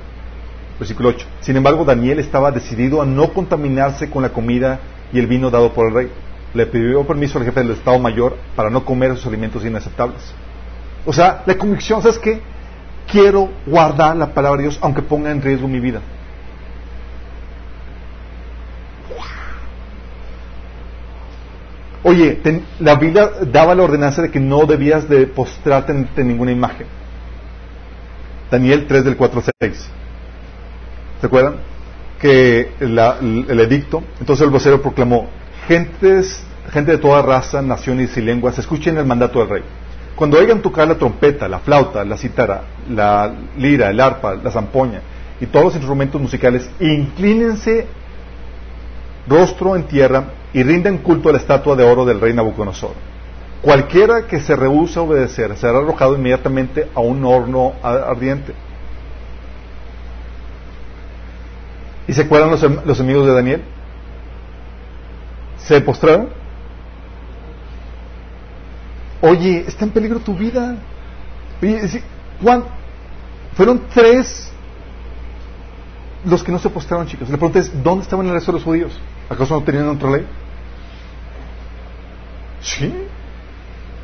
Versículo 8. Sin embargo, Daniel estaba decidido a no contaminarse con la comida y el vino dado por el rey. Le pidió permiso al jefe del Estado Mayor para no comer esos alimentos inaceptables. O sea, la convicción, ¿sabes qué? Quiero guardar la palabra de Dios aunque ponga en riesgo mi vida. Oye, la Biblia daba la ordenanza de que no debías de postrarte ante ninguna imagen. Daniel 3 del 4 al 6. ¿Se acuerdan? Que el edicto, entonces el vocero proclamó, gentes, gente de toda raza, naciones y lenguas, escuchen el mandato del rey. Cuando oigan tocar la trompeta, la flauta, la cítara, la lira, el arpa, la zampoña y todos los instrumentos musicales, inclínense rostro en tierra y rinden culto a la estatua de oro del rey Nabucodonosor. Cualquiera que se rehúsa a obedecer será arrojado inmediatamente a un horno ardiente. ¿Y se acuerdan los, los amigos de Daniel? ¿Se postraron? Oye, está en peligro tu vida. Oye, fueron tres los que no se postraron, chicos. Le pregunté, ¿dónde estaban el resto de los judíos? ¿Acaso no tenían otra ley? Sí.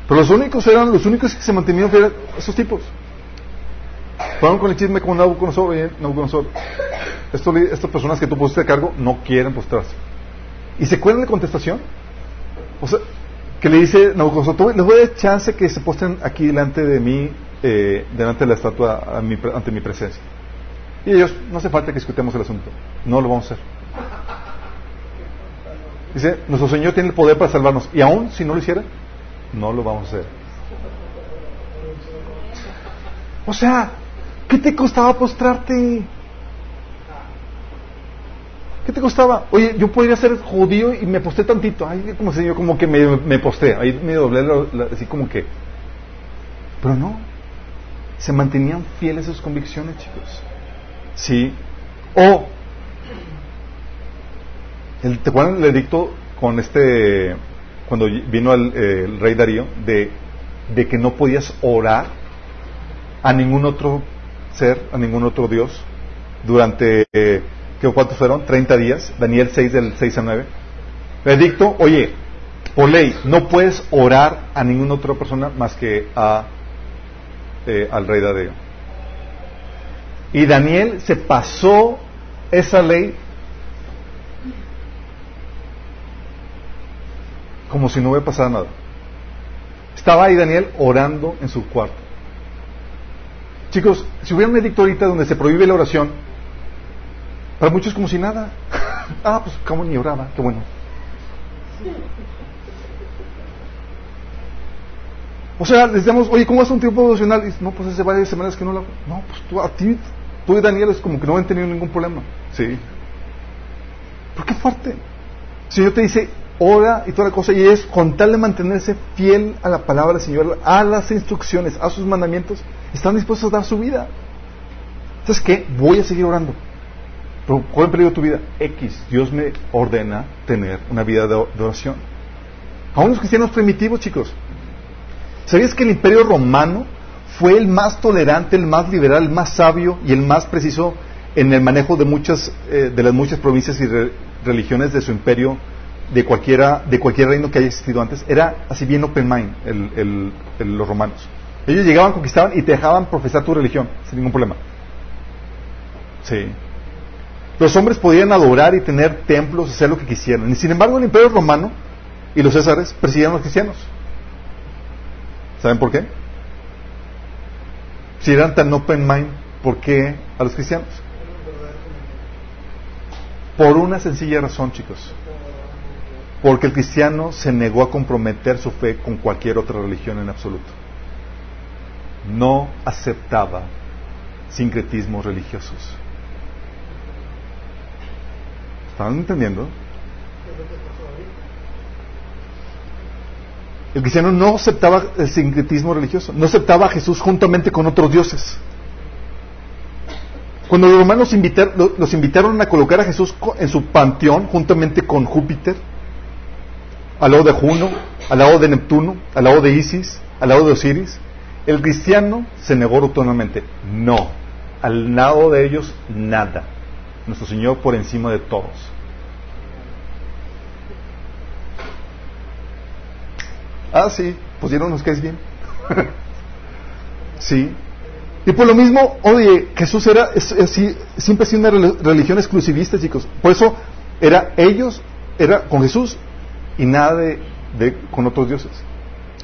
Pero los únicos eran, los únicos que se mantenían eran esos tipos. Fueron con el chisme con Nabucodonosor, Nabucodonosor. Estas personas que tú pusiste a cargo no quieren postrarse. ¿Y se acuerdan de contestación? O sea, que le dice Nabucodonosor, les voy a dar chance que se postren aquí delante de mí, eh, delante de la estatua, ante mi presencia. Y ellos, no hace falta que discutamos el asunto, no lo vamos a hacer. Dice, nuestro Señor tiene el poder para salvarnos. Y aún si no lo hiciera, no lo vamos a hacer. O sea, ¿qué te costaba postrarte? ¿Qué te costaba? Oye, yo podría ser judío y me posté tantito. Ay, como si yo como que me, postré. Ahí me doblé así como que. Pero no. se mantenían fieles sus convicciones, chicos. Sí. O, el, ¿te acuerdan el edicto con este, cuando vino el, rey Darío, de, que no podías orar a ningún otro ser, a ningún otro Dios, durante, ¿cuántos fueron? 30 días, Daniel 6 del 6 a 9. El edicto, oye, por ley, no puedes orar a ninguna otra persona más que a, eh, al rey Darío. Y Daniel se pasó esa ley como si no hubiera pasado nada. Estaba ahí Daniel orando en su cuarto. Chicos, si hubiera un edicto ahorita donde se prohíbe la oración, para muchos como si nada. ah, pues como ni oraba, qué bueno. O sea, les damos, oye, ¿cómo hace un tiempo devocional? Y no, pues hace varias semanas que no lo No, pues tú, a ti, tú y Daniel es como que no han tenido ningún problema. Sí. ¿Por qué fuerte? Si yo te dice, ora y toda la cosa, y es con tal de mantenerse fiel a la palabra del Señor, a las instrucciones, a sus mandamientos, están dispuestos a dar su vida. ¿Sabes qué? Voy a seguir orando. ¿Cuál es peligro tu vida? X. Dios me ordena tener una vida de oración. Aún los cristianos primitivos, chicos. ¿Sabías que el imperio romano fue el más tolerante, el más liberal, el más sabio y el más preciso en el manejo de muchas eh, de las muchas provincias y religiones de su imperio de cualquiera de cualquier reino que haya existido antes era así bien open mind los romanos ellos llegaban conquistaban y te dejaban profesar tu religión sin ningún problema sí los hombres podían adorar y tener templos hacer lo que quisieran y sin embargo el imperio romano y los césares persiguieron a los cristianos ¿saben por qué? si eran tan open mind ¿por qué a los cristianos? por una sencilla razón chicos porque el cristiano se negó a comprometer su fe con cualquier otra religión en absoluto. No aceptaba sincretismos religiosos. ¿Están entendiendo? El cristiano no aceptaba el sincretismo religioso, no aceptaba a Jesús juntamente con otros dioses. Cuando los romanos los invitaron a colocar a Jesús en su panteón juntamente con Júpiter, al lado de Juno, al lado de Neptuno, al lado de Isis, al lado de Osiris. El cristiano se negó rotundamente. No. Al lado de ellos, nada. Nuestro Señor por encima de todos. Ah, sí. Pues ya no nos caes bien. sí. Y por lo mismo, oye, Jesús era siempre ha sido una religión exclusivista, chicos. Por eso era ellos, era con Jesús y nada de, con otros dioses.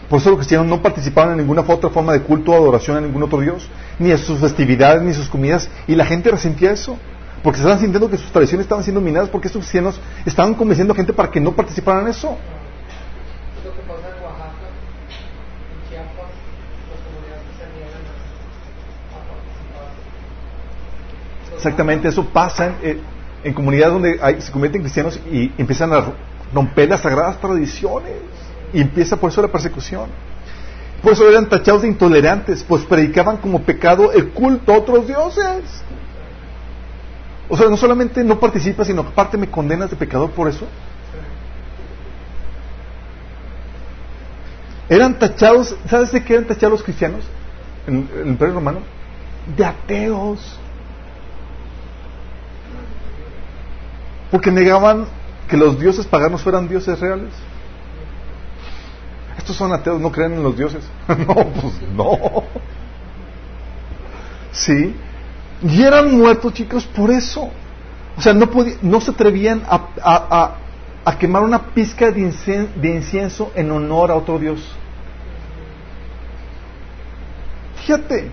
Por eso los cristianos no participaban en ninguna otra forma de culto o adoración a ningún otro dios, ni a sus festividades, ni a sus comidas, y la gente resentía eso, porque estaban sintiendo que sus tradiciones estaban siendo minadas, porque estos cristianos estaban convenciendo a gente para que no participaran en eso. Exactamente, eso pasa en, en comunidades donde se convierten cristianos y empiezan a romper las sagradas tradiciones. Y empieza por eso la persecución. Por eso eran tachados de intolerantes, pues predicaban como pecado el culto a otros dioses. O sea, no solamente no participas, sino que aparte me condenas de pecador por eso. Eran tachados, ¿sabes de qué eran tachados los cristianos en el Imperio Romano? De ateos. Porque negaban que los dioses paganos fueran dioses reales. Estos son ateos, no creen en los dioses. no, pues no. Sí. Y eran muertos, chicos, por eso. O sea, no, no se atrevían a, a, a, quemar una pizca de incienso, en honor a otro dios. Fíjate.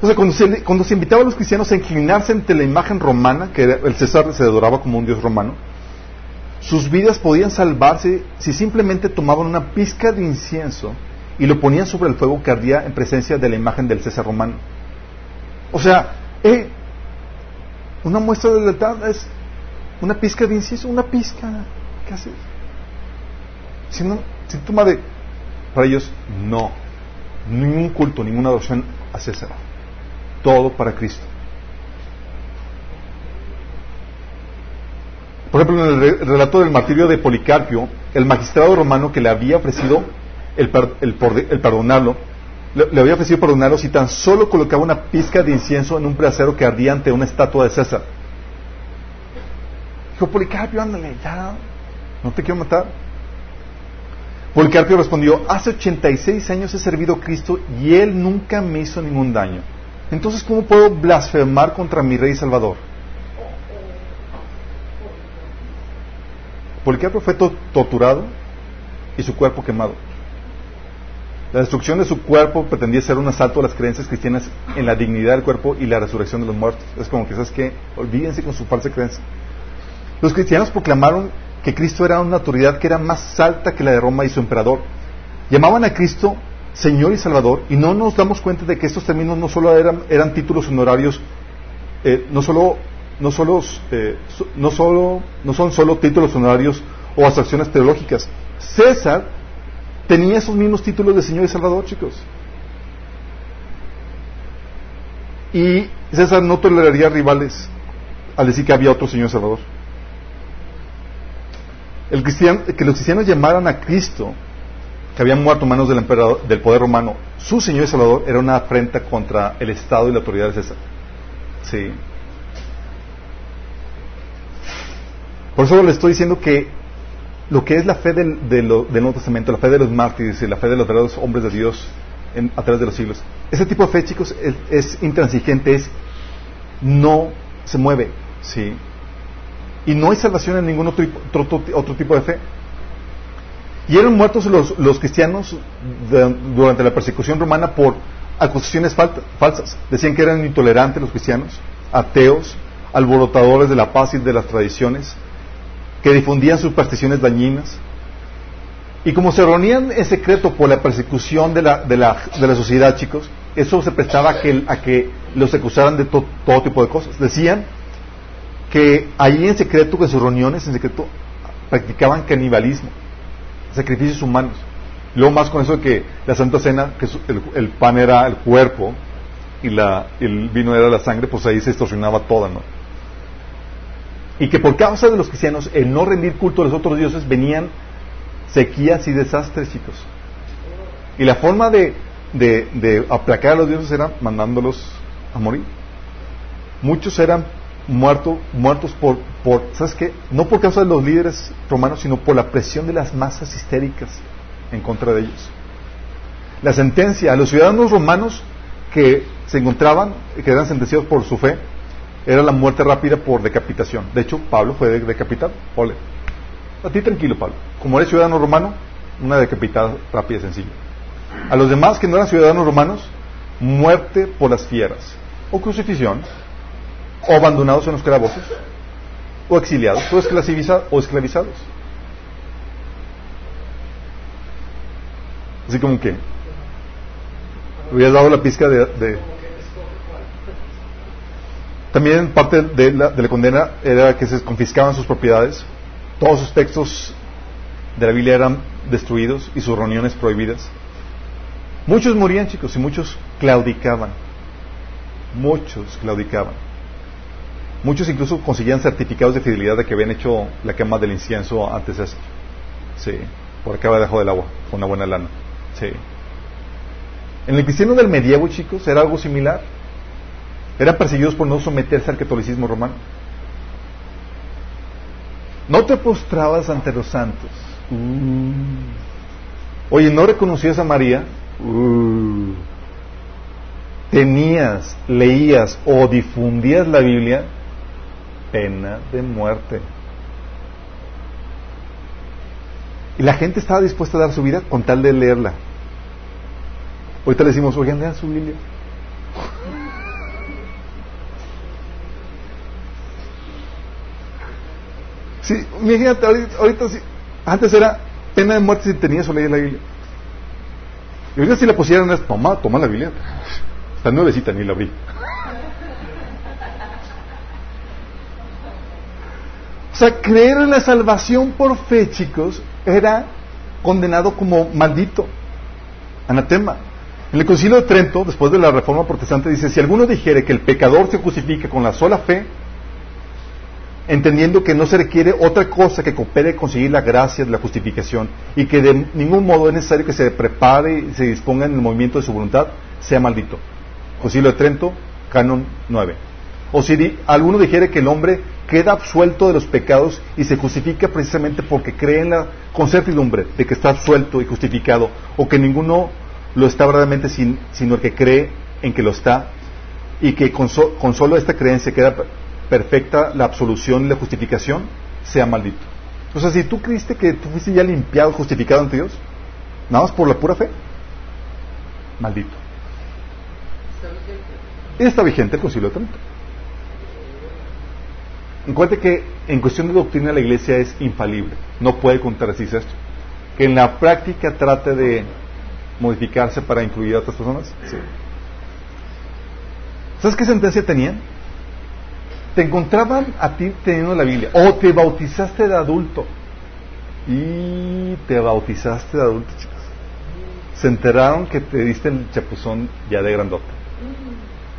O sea, cuando se, cuando se invitaba a los cristianos a inclinarse ante la imagen romana, que el César se adoraba como un dios romano, sus vidas podían salvarse si simplemente tomaban una pizca de incienso y lo ponían sobre el fuego que ardía en presencia de la imagen del César romano. O sea, eh, una muestra de lealtad es una pizca de incienso, una pizca. ¿Qué haces? Si no, si toma de. Para ellos, no. Ningún culto, ninguna adoración a César. Todo para Cristo. Por ejemplo, en el relato del martirio de Policarpio, el magistrado romano que le había ofrecido el, perdonarlo, le, había ofrecido perdonarlo si tan solo colocaba una pizca de incienso en un brasero que ardía ante una estatua de César. Dijo, Policarpio, ándale, ya, no te quiero matar. Policarpio respondió, hace 86 años he servido a Cristo y Él nunca me hizo ningún daño. Entonces, ¿cómo puedo blasfemar contra mi Rey Salvador? Policarpio fue torturado y su cuerpo quemado. La destrucción de su cuerpo pretendía ser un asalto a las creencias cristianas en la dignidad del cuerpo y la resurrección de los muertos. Es como que, ¿sabes qué? Olvídense con su falsa creencia. Los cristianos proclamaron que Cristo era una autoridad que era más alta que la de Roma y su emperador. Llamaban a Cristo Señor y Salvador y no nos damos cuenta de que estos términos no solo eran, eran títulos honorarios, eh, no solo no eh, no solo no son solo títulos honorarios o abstracciones teológicas. César tenía esos mismos títulos de Señor y Salvador, chicos. Y César no toleraría rivales al decir que había otro Señor y Salvador. El cristiano, que los cristianos llamaran a Cristo, que había muerto en manos del, emperador, del poder romano, su Señor y Salvador, era una afrenta contra el Estado y la autoridad de César. Sí. Por eso le estoy diciendo que lo que es la fe del, Nuevo Testamento, la fe de los mártires y la fe de los verdaderos hombres de Dios a través de los siglos, ese tipo de fe, chicos, es, intransigente, es no se mueve, ¿sí? Y no hay salvación en ningún otro, otro, tipo de fe. Y eran muertos los, los cristianos durante la persecución romana por acusaciones falsas. Decían que eran intolerantes los cristianos, ateos, alborotadores de la paz y de las tradiciones, que difundían supersticiones dañinas. Y como se reunían en secreto por la persecución de la, de la, de la sociedad, chicos, eso se prestaba a que, a que los acusaran de todo tipo de cosas. Decían que allí en secreto, en sus reuniones en secreto, practicaban canibalismo, sacrificios humanos. Luego más con eso de que la Santa Cena, que el, pan era el cuerpo y la, el vino era la sangre, pues ahí se distorsionaba toda, ¿no? Y que por causa de los cristianos, el no rendir culto a los otros dioses, venían sequías y desastres, chicos. Y la forma de, de, aplacar a los dioses era mandándolos a morir. Muchos eran muertos, muertos por, por, ¿sabes qué? No por causa de los líderes romanos, sino por la presión de las masas histéricas en contra de ellos. La sentencia a los ciudadanos romanos que se encontraban, que eran sentenciados por su fe, era la muerte rápida por decapitación. De hecho, Pablo fue decapitado. Ole. A ti tranquilo, Pablo. Como eres ciudadano romano, una decapitada rápida y sencilla. A los demás que no eran ciudadanos romanos, muerte por las fieras, o crucifixión, o abandonados en los calabozos, o exiliados, o, o esclavizados. Así como que hubieras dado la pizca de también parte de la, condena era que se confiscaban sus propiedades, todos sus textos de la Biblia eran destruidos y sus reuniones prohibidas. Muchos morían, chicos, y muchos claudicaban. Muchos claudicaban. Muchos incluso conseguían certificados de fidelidad de que habían hecho la quema del incienso antes de eso. Sí, por acá debajo del agua, con una buena lana. Sí. En el cristiano del medievo, chicos, era algo similar. Eran perseguidos por no someterse al catolicismo romano. No te postrabas ante los santos. Uh. Oye, ¿no reconocías a María? Uh. Tenías, leías o difundías la Biblia, pena de muerte. Y la gente estaba dispuesta a dar su vida con tal de leerla. Ahorita le decimos, oigan, lean su Biblia. Sí, imagínate, ahorita, sí, antes era pena de muerte si tenías o leías la Biblia. Y ahorita si la pusieran es, toma, toma la Biblia. Está nuevecita, ni la abrí. O sea, creer en la salvación por fe, chicos, era condenado como maldito, anatema. En el Concilio de Trento, después de la Reforma Protestante, dice, si alguno dijere que el pecador se justifica con la sola fe, entendiendo que no se requiere otra cosa que coopere conseguir la gracia de la justificación y que de ningún modo es necesario que se prepare y se disponga en el movimiento de su voluntad, sea maldito. Concilio de Trento, canon 9. O si alguno dijere que el hombre queda absuelto de los pecados y se justifica precisamente porque cree en la, con certidumbre de que está absuelto y justificado, o que ninguno lo está verdaderamente sino el que cree en que lo está, y que con, con solo esta creencia queda perfecta la absolución y la justificación, sea maldito. O sea, si tú creíste que tú fuiste ya limpiado, justificado ante Dios, nada más por la pura fe, maldito. Está vigente el Concilio de Trento. Encuentre que en cuestión de doctrina la iglesia es infalible, no puede contradecirse esto. Que en la práctica trate de modificarse para incluir a otras personas. Sí. ¿Sabes qué sentencia tenían? Te encontraban a ti teniendo la Biblia, o te bautizaste de adulto, y te bautizaste de adulto, chicos. Se enteraron que te diste el chapuzón ya de grandote.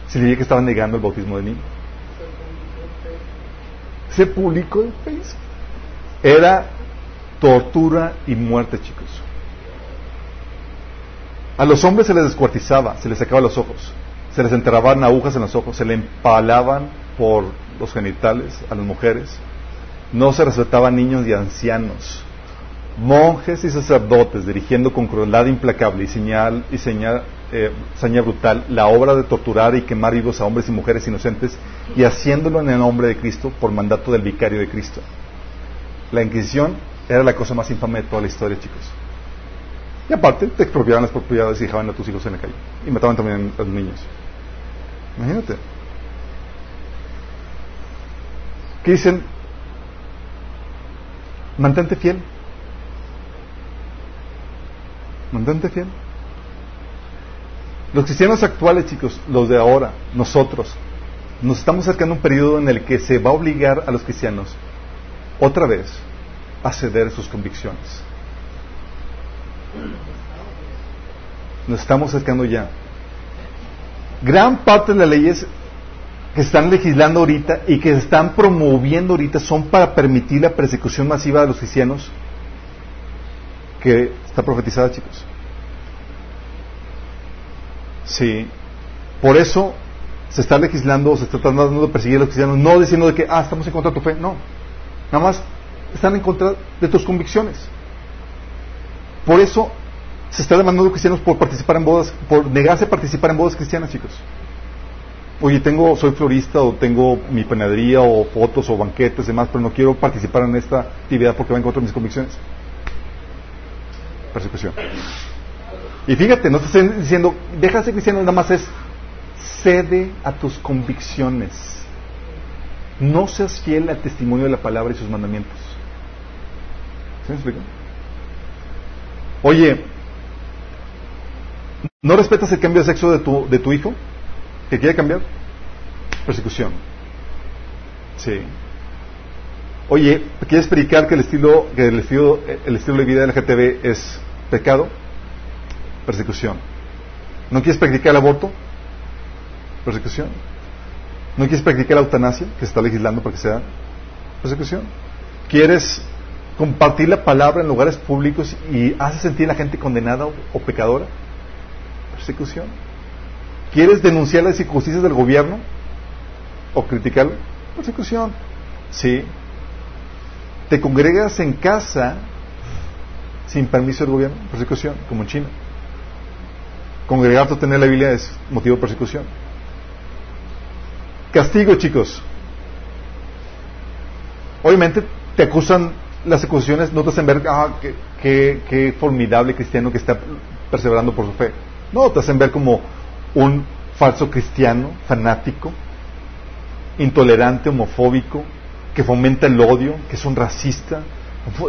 Se le que estaban negando el bautismo de niño. Se publicó en Facebook. Era tortura y muerte, chicos. A los hombres se les descuartizaba, se les sacaba los ojos, se les enterraban agujas en los ojos, se les empalaban por los genitales a las mujeres, no se respetaban niños y ancianos, monjes y sacerdotes dirigiendo con crueldad implacable y señal y señal, eh, brutal la obra de torturar y quemar vivos a hombres y mujeres inocentes y haciéndolo en el nombre de Cristo por mandato del vicario de Cristo. La Inquisición era la cosa más infame de toda la historia, chicos. Y aparte, te expropiaban las propiedades y dejaban a tus hijos en la calle. Y mataban también a los niños. Imagínate. Que dicen, mantente fiel. Mantente fiel. Los cristianos actuales, chicos, los de ahora, nosotros, nos estamos acercando a un periodo en el que se va a obligar a los cristianos otra vez a ceder sus convicciones. Nos estamos acercando ya. Gran parte de las leyes que están legislando ahorita y que están promoviendo ahorita son para permitir la persecución masiva de los cristianos que está profetizada, chicos. Sí. Por eso se está legislando, se está tratando de perseguir a los cristianos, no diciendo de que, ah, estamos en contra de tu fe, no. Nada más están en contra de tus convicciones. Por eso se está demandando a los cristianos por participar en bodas, por negarse a participar en bodas cristianas, chicos oye, tengo, soy florista o tengo mi panadería o fotos o banquetes y demás, pero no quiero participar en esta actividad porque va en contra de mis convicciones. Persecución. Y fíjate, no te estoy diciendo, deja de ser cristiano, nada más es cede a tus convicciones. No seas fiel al testimonio de la palabra y sus mandamientos. ¿Sí me explico? Oye, ¿no respetas el cambio de sexo de tu, de tu hijo? ¿Que quiere cambiar? Persecución. Sí. Oye, ¿quieres predicar que el estilo, que el estilo, el estilo de vida LGTB es pecado? Persecución. ¿No quieres practicar el aborto? Persecución. ¿No quieres practicar la eutanasia, que se está legislando para que sea? Persecución. ¿Quieres compartir la palabra en lugares públicos y hace sentir a la gente condenada o pecadora? Persecución. ¿Quieres denunciar las injusticias del gobierno? ¿O criticarlo? Persecución. Sí. ¿Te congregas en casa sin permiso del gobierno? Persecución, como en China. Congregarte o tener la Biblia es motivo de persecución. Castigo, chicos. Obviamente te acusan las acusaciones, no te hacen ver, ah, qué formidable cristiano que está perseverando por su fe. No, te hacen ver como un falso cristiano, fanático, intolerante, homofóbico, que fomenta el odio, que es un racista,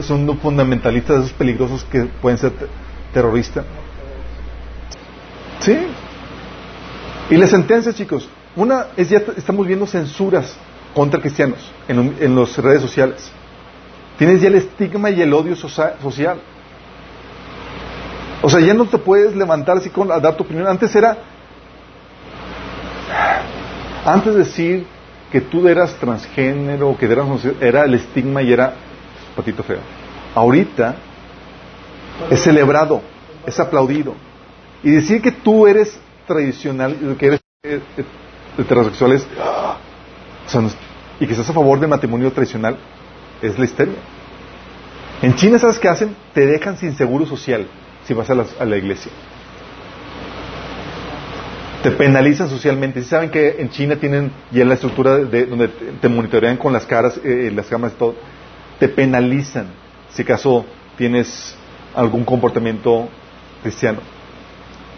son un fundamentalista de esos peligrosos que pueden ser terroristas. ¿Sí? Y las sentencias, chicos, una es ya estamos viendo censuras contra cristianos en, en las redes sociales. Tienes ya el estigma y el odio social. O sea, ya no te puedes levantar así con a dar tu opinión. Antes era antes de decir que tú eras transgénero, que eras era el estigma y era patito feo. Ahorita es celebrado, es aplaudido. Y decir que tú eres tradicional, que eres eh, eh, heterosexual es, y que estás a favor del matrimonio tradicional es la histeria. En China, ¿sabes qué hacen? Te dejan sin seguro social si vas a la, iglesia. Te penalizan socialmente. Si saben que en China tienen ya la estructura de, donde te monitorean con las caras, eh, las cámaras y todo, te penalizan si acaso tienes algún comportamiento cristiano.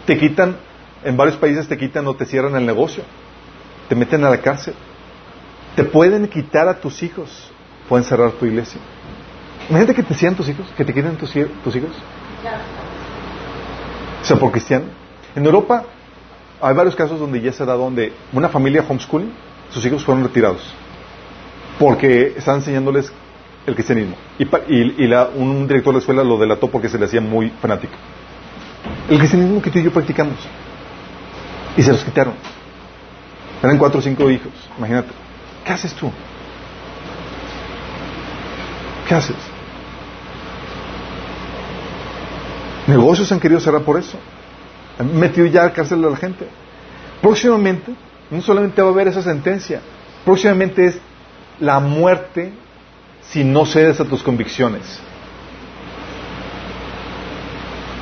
Te quitan, en varios países te quitan o te cierran el negocio, te meten a la cárcel, te pueden quitar a tus hijos, pueden cerrar tu iglesia. Imagínate que te cierran tus hijos, que te quiten tus, tus hijos. O sea, por cristiano. En Europa hay varios casos donde ya se da donde una familia homeschooling, sus hijos fueron retirados porque están enseñándoles el cristianismo. Y, un director de la escuela lo delató porque se le hacía muy fanático. El cristianismo que tú y yo practicamos. Y se los quitaron. Eran cuatro o cinco hijos, imagínate. ¿Qué haces tú? ¿Qué haces? Negocios han querido cerrar por eso. Han metido ya a cárcel a la gente. Próximamente, no solamente va a haber esa sentencia, próximamente es la muerte si no cedes a tus convicciones.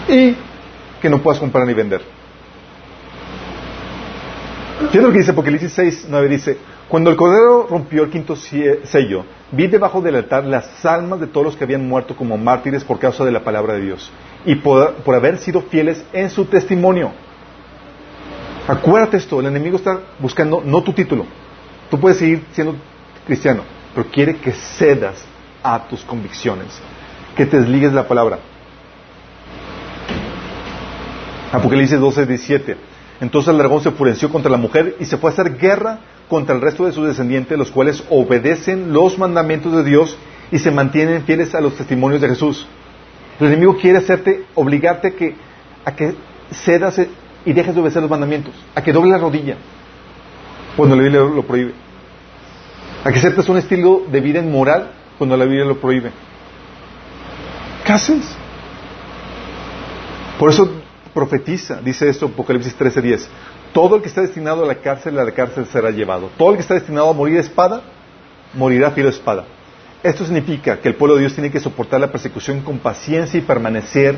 Y que no puedas comprar ni vender. Fíjate lo que dice Apocalipsis 6, 9 dice, cuando el Cordero rompió el quinto sello, vi debajo del altar las almas de todos los que habían muerto como mártires por causa de la palabra de Dios y por, haber sido fieles en su testimonio. Acuérdate esto, el enemigo está buscando no tu título. Tú puedes seguir siendo cristiano, pero quiere que cedas a tus convicciones, que te desligues de la palabra. Apocalipsis 12, 17. Entonces el dragón se enfureció contra la mujer y se fue a hacer guerra contra el resto de sus descendientes, los cuales obedecen los mandamientos de Dios y se mantienen fieles a los testimonios de Jesús. El enemigo quiere hacerte, obligarte a que, a que cedas y dejes de obedecer los mandamientos, a que doble la rodilla, cuando la Biblia lo prohíbe. A que aceptes un estilo de vida inmoral cuando la Biblia lo prohíbe. ¿Qué haces? Por eso profetiza, dice esto Apocalipsis 13:10. Todo el que está destinado a la cárcel, a la cárcel será llevado. Todo el que está destinado a morir de espada, morirá filo de espada. Esto significa que el pueblo de Dios tiene que soportar la persecución con paciencia y permanecer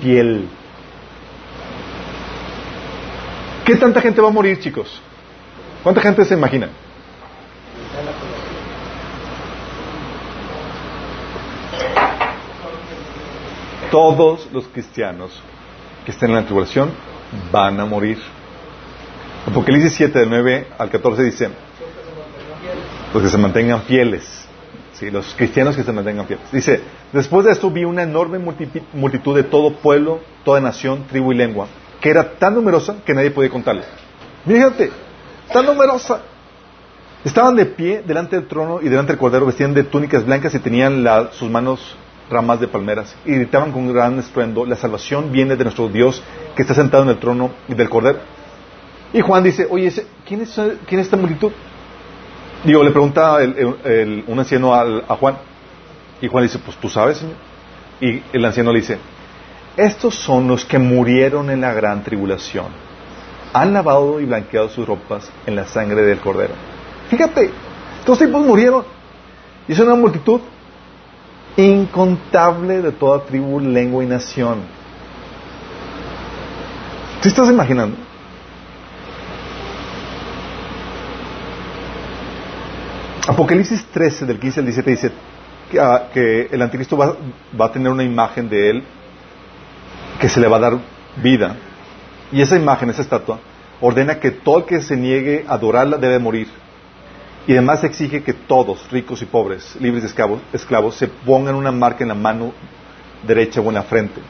fiel. ¿Qué tanta gente va a morir, chicos? ¿Cuánta gente se imagina? Todos los cristianos que estén en la tribulación van a morir. Apocalipsis 7, del 9 al 14 dice, los que se mantengan fieles, ¿sí? los cristianos que se mantengan fieles. Dice, después de esto vi una enorme multitud de todo pueblo, toda nación, tribu y lengua, que era tan numerosa que nadie podía contarla. Fíjate, tan numerosa. Estaban de pie delante del trono y delante del cordero, vestían de túnicas blancas y tenían sus manos ramas de palmeras y gritaban con gran estruendo, la salvación viene de nuestro Dios que está sentado en el trono y del cordero. Y Juan dice, oye, ¿quién es, quién es esta multitud? Digo, le pregunta un anciano a Juan. Y Juan dice, pues tú sabes, Señor. Y el anciano le dice, estos son los que murieron en la gran tribulación. Han lavado y blanqueado sus ropas en la sangre del cordero. Fíjate, estos tipos murieron. Y es una multitud incontable de toda tribu, lengua y nación. ¿Te estás imaginando? Apocalipsis 13, del 15 al 17, dice que, ah, que el anticristo va, va, a tener una imagen de él que se le va a dar vida. Y esa imagen, esa estatua, ordena que todo el que se niegue a adorarla debe morir. Y además exige que todos, ricos y pobres, libres de esclavos, esclavos, se pongan una marca en la mano derecha o en la frente.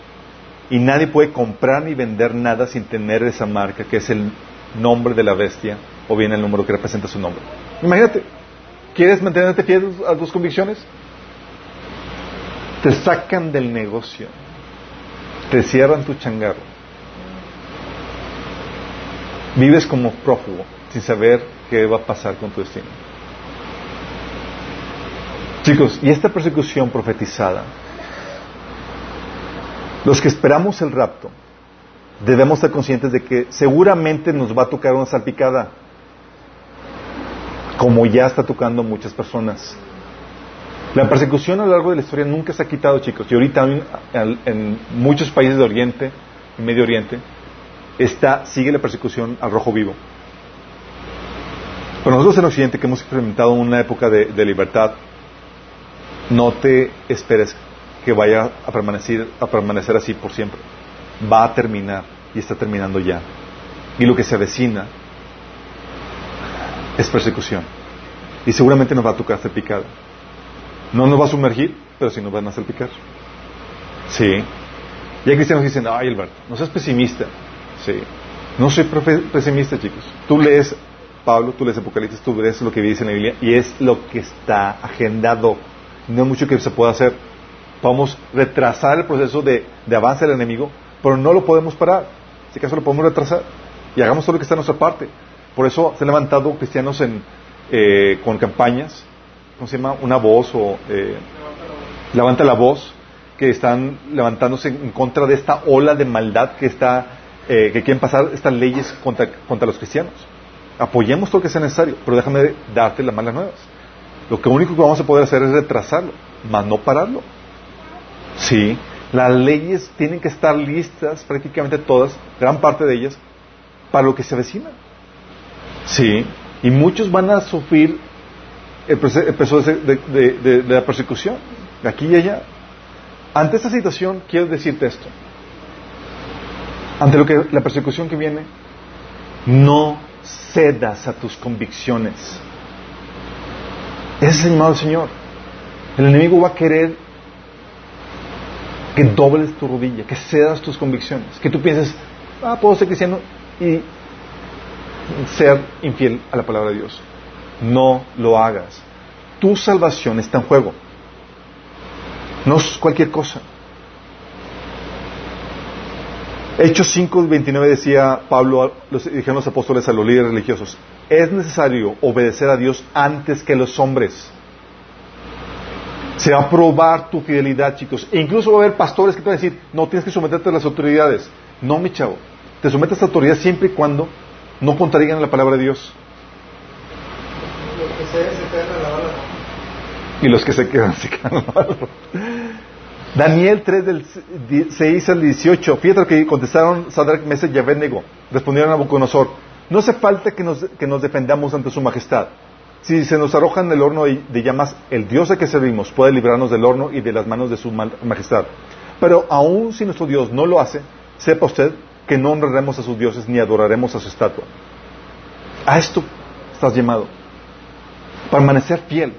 Y nadie puede comprar ni vender nada sin tener esa marca, que es el nombre de la bestia o bien el número que representa su nombre. Imagínate, ¿Quieres mantenerte fiel a tus convicciones? Te sacan del negocio. te cierran tu changarro. Vives como prófugo sin saber qué va a pasar con tu destino. Chicos, y esta persecución profetizada, los que esperamos el rapto, debemos estar conscientes de que seguramente nos va a tocar una salpicada, como ya está tocando muchas personas. La persecución a lo largo de la historia nunca se ha quitado, chicos. Y ahorita en, muchos países de Oriente, en Medio Oriente, está, sigue la persecución al rojo vivo. Pero nosotros en Occidente, que hemos experimentado una época de, libertad, no te esperes que vaya a permanecer, a permanecer así por siempre. Va a terminar y está terminando ya. Y lo que se avecina es persecución. Y seguramente nos va a tocar ser picado. No nos va a sumergir, pero sí nos van a salpicar. Sí. Y hay cristianos que dicen, ay, Alberto, no seas pesimista. Sí. No soy pesimista, chicos. Tú lees Pablo, tú lees Apocalipsis, tú lees lo que dice en la Biblia y es lo que está agendado. No hay mucho que se pueda hacer. Podemos retrasar el proceso de, avance del enemigo, pero no lo podemos parar. En este caso lo podemos retrasar y hagamos todo lo que está a nuestra parte. Por eso se han levantado cristianos en, eh, con campañas ¿cómo se llama? Una voz o eh, levanta la voz que están levantándose en contra de esta ola de maldad que está eh, que quieren pasar estas leyes contra, los cristianos. Apoyemos todo lo que sea necesario, pero déjame darte las malas nuevas. Lo que único que vamos a poder hacer es retrasarlo, más no pararlo. Sí, las leyes tienen que estar listas, prácticamente todas, gran parte de ellas, para lo que se avecina. Sí, y muchos van a sufrir el proceso de, la persecución, de aquí y allá. Ante esta situación, quiero decirte esto. Ante lo que la persecución que viene, no cedas a tus convicciones. Ese es el llamado del Señor. El enemigo va a querer que dobles tu rodilla, que cedas tus convicciones, que tú pienses, ah, puedo ser cristiano y ser infiel a la palabra de Dios. No lo hagas. Tu salvación está en juego. No es cualquier cosa. Hechos 5.29 decía Pablo, los, dijeron los apóstoles a los líderes religiosos, es necesario obedecer a Dios antes que los hombres. Se va a probar tu fidelidad, chicos. E incluso va a haber pastores que te van a decir, no tienes que someterte a las autoridades. No, mi chavo. Te sometes a autoridades siempre y cuando no contradigan la palabra de Dios. Y los que se quedan, se quedan Daniel 3 del 6 al 18. Fíjate que contestaron Sadrach, Mesech y Abednego. Respondieron a Nabucodonosor. No hace falta que nos, que nos defendamos ante su majestad. Si se nos arrojan en el horno de llamas, el Dios a que servimos puede librarnos del horno y de las manos de su majestad. Pero aun si nuestro Dios no lo hace, sepa usted que no honraremos a sus dioses ni adoraremos a su estatua. A esto estás llamado permanecer fiel,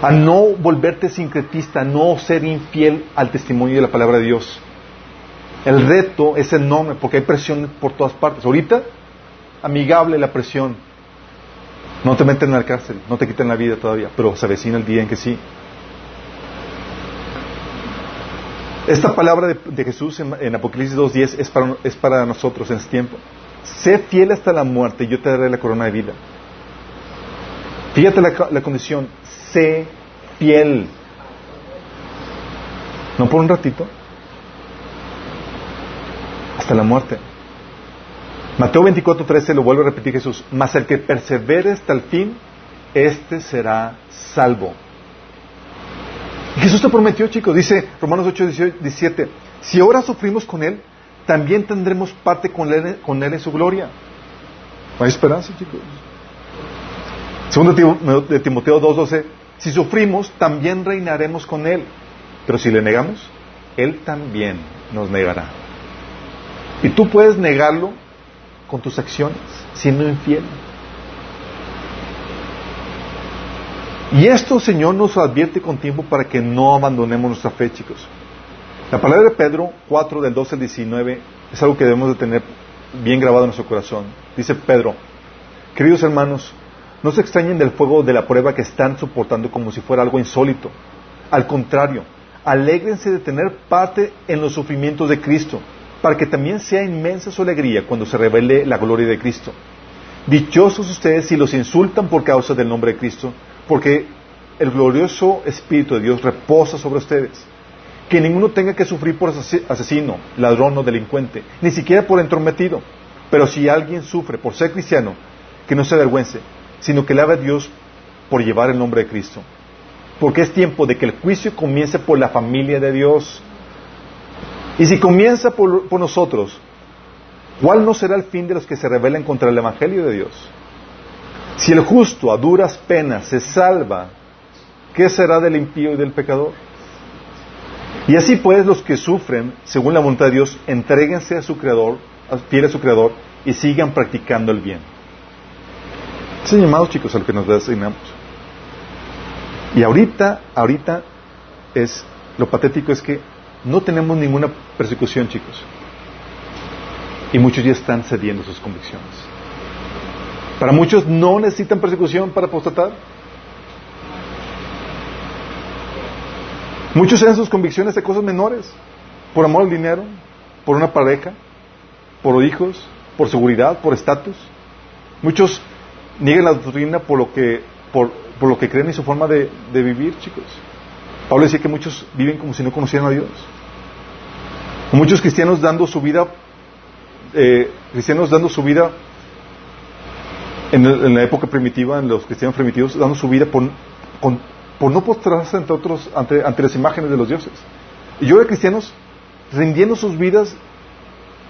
a no volverte sincretista, a no ser infiel al testimonio de la palabra de Dios. El reto es enorme porque hay presión por todas partes. Ahorita, amigable la presión. No te meten en la cárcel, no te quiten la vida todavía, pero se avecina el día en que sí. Esta palabra de, Jesús en, Apocalipsis 2.10 es para, es para nosotros en este tiempo. Sé fiel hasta la muerte y yo te daré la corona de vida. Fíjate la, condición, sé fiel. No por un ratito, hasta la muerte. Mateo 24:13 lo vuelve a repetir Jesús, mas el que persevere hasta el fin, este será salvo. Y Jesús te prometió, chicos, dice Romanos 8, 17, si ahora sufrimos con Él, también tendremos parte con Él, en su gloria. Hay esperanza, chicos. Segundo de Timoteo 2.12, si sufrimos, también reinaremos con Él. Pero si le negamos, Él también nos negará. Y tú puedes negarlo con tus acciones, siendo infiel. Y esto, Señor, nos advierte con tiempo para que no abandonemos nuestra fe, chicos. La palabra de Pedro 4, del 12 al 19, es algo que debemos de tener bien grabado en nuestro corazón. Dice Pedro, queridos hermanos, no se extrañen del fuego de la prueba que están soportando como si fuera algo insólito. Al contrario, alégrense de tener parte en los sufrimientos de Cristo, para que también sea inmensa su alegría cuando se revele la gloria de Cristo. Dichosos ustedes si los insultan por causa del nombre de Cristo, porque el glorioso Espíritu de Dios reposa sobre ustedes. Que ninguno tenga que sufrir por asesino, ladrón o delincuente, ni siquiera por entrometido. Pero si alguien sufre por ser cristiano, que no se avergüence, sino que haga a Dios por llevar el nombre de Cristo. Porque es tiempo de que el juicio comience por la familia de Dios. Y si comienza por, por nosotros, ¿cuál no será el fin de los que se rebelen contra el Evangelio de Dios? Si el justo a duras penas se salva, ¿qué será del impío y del pecador? Y así pues los que sufren, según la voluntad de Dios, entréguense a su Creador, fiel a su Creador, y sigan practicando el bien. Son llamados chicos al que nos designamos. Y ahorita, ahorita es, lo patético es que no tenemos ninguna persecución, chicos. Y muchos ya están cediendo sus convicciones. Para muchos no necesitan persecución para apostatar. Muchos ceden sus convicciones de cosas menores, por amor al dinero, por una pareja, por hijos, por seguridad, por estatus. Muchos niegan la doctrina por lo que, por, por lo que creen en su forma de, de, vivir, chicos. Pablo decía que muchos viven como si no conocieran a Dios. Muchos cristianos dando su vida, eh, cristianos dando su vida en, el, en, la época primitiva, en los cristianos primitivos, dando su vida por, con, no postrarse ante otros, ante, ante las imágenes de los dioses. Y yo de cristianos rindiendo sus vidas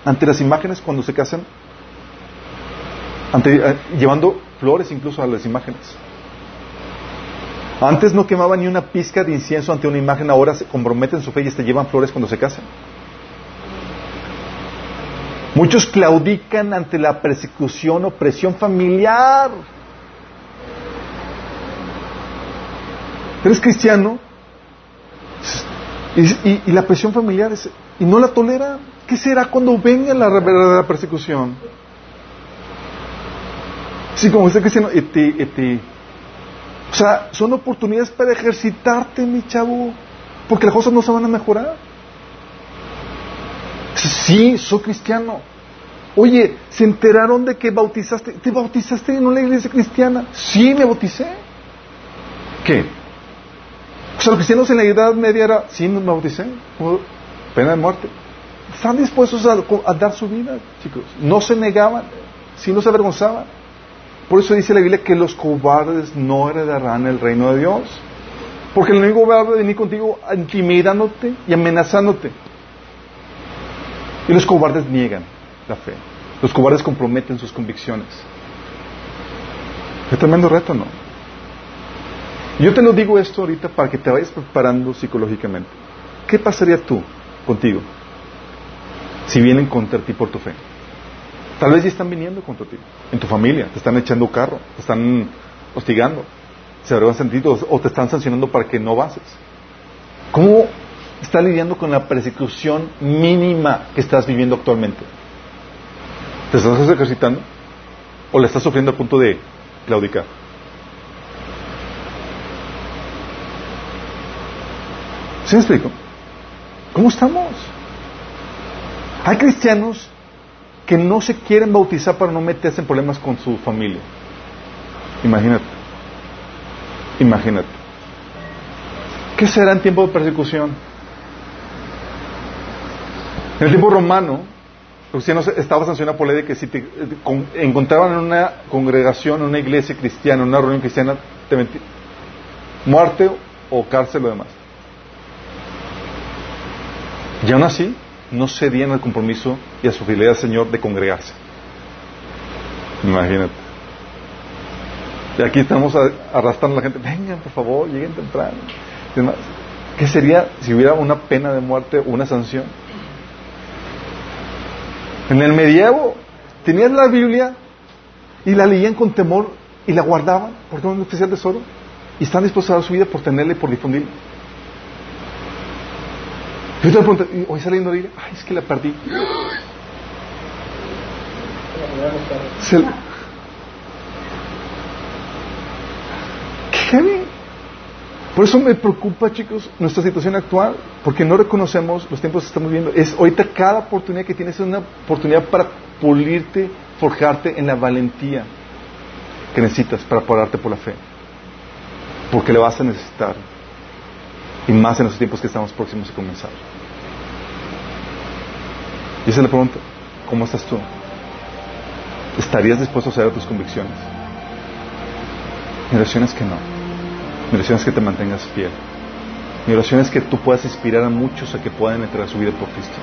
ante las imágenes cuando se casan, ante, eh, llevando flores incluso a las imágenes. Antes no quemaban ni una pizca de incienso ante una imagen, ahora se comprometen su fe y te llevan flores cuando se casan. Muchos claudican ante la persecución o presión familiar. Eres cristiano y, y, y la presión familiar es, y no la tolera. ¿Qué será cuando venga la verdadera persecución? Sí, como está cristiano, ete, ete. O sea, son oportunidades para ejercitarte, mi chavo, porque las cosas no se van a mejorar. Sí, soy cristiano. Oye, ¿se enteraron de que bautizaste? ¿Te bautizaste en una iglesia cristiana? Sí, me bauticé. ¿Qué? O sea, los cristianos en la Edad Media era, sí, me bauticé, pena de muerte. Están dispuestos a, a dar su vida, chicos. No se negaban, sí no se avergonzaban. Por eso dice la Biblia que los cobardes no heredarán el reino de Dios. Porque el enemigo va a venir contigo intimidándote y amenazándote. Y los cobardes niegan la fe. Los cobardes comprometen sus convicciones. Es tremendo reto, ¿no? Yo te lo digo esto ahorita para que te vayas preparando psicológicamente. ¿Qué pasaría tú contigo si vienen contra ti por tu fe? Tal vez ya están viniendo contra ti, en tu familia, te están echando carro, te están hostigando, se habrán sentido o te están sancionando para que no avances. ¿Cómo estás lidiando con la persecución mínima que estás viviendo actualmente? ¿Te estás ejercitando? ¿O la estás sufriendo a punto de claudicar? ¿Sí me explico? ¿Cómo estamos? Hay cristianos que no se quieren bautizar para no meterse en problemas con su familia. Imagínate. Imagínate. ¿Qué será en tiempo de persecución? En el tiempo romano, los cristianos estaban sancionados por ley de que si te con, encontraban en una congregación, en una iglesia cristiana, en una reunión cristiana, te mentí, muerte o cárcel o demás. Y aún así, no cedían al compromiso y a su fidelidad al Señor de congregarse. Imagínate. Y aquí estamos arrastrando a la gente, vengan por favor, lleguen temprano. ¿Qué sería si hubiera una pena de muerte o una sanción? En el medievo tenían la Biblia y la leían con temor y la guardaban porque era un especial tesoro y están dispuestos a dar su vida por tenerla y por difundirla. Yo te pregunto, hoy saliendo de ay, es que la perdí. Se... ¿Qué? Por eso me preocupa, chicos, nuestra situación actual, porque no reconocemos los tiempos que estamos viviendo. Es ahorita cada oportunidad que tienes es una oportunidad para pulirte, forjarte en la valentía que necesitas para pararte por la fe. Porque le vas a necesitar. Y más en los tiempos que estamos próximos a comenzar. Y esa es la pregunta. ¿Cómo estás tú? ¿Estarías dispuesto a ceder tus convicciones? Mi es que no. Mi oración es que te mantengas fiel. Mi oración es que tú puedas inspirar a muchos a que puedan entrar a su vida por Cristo.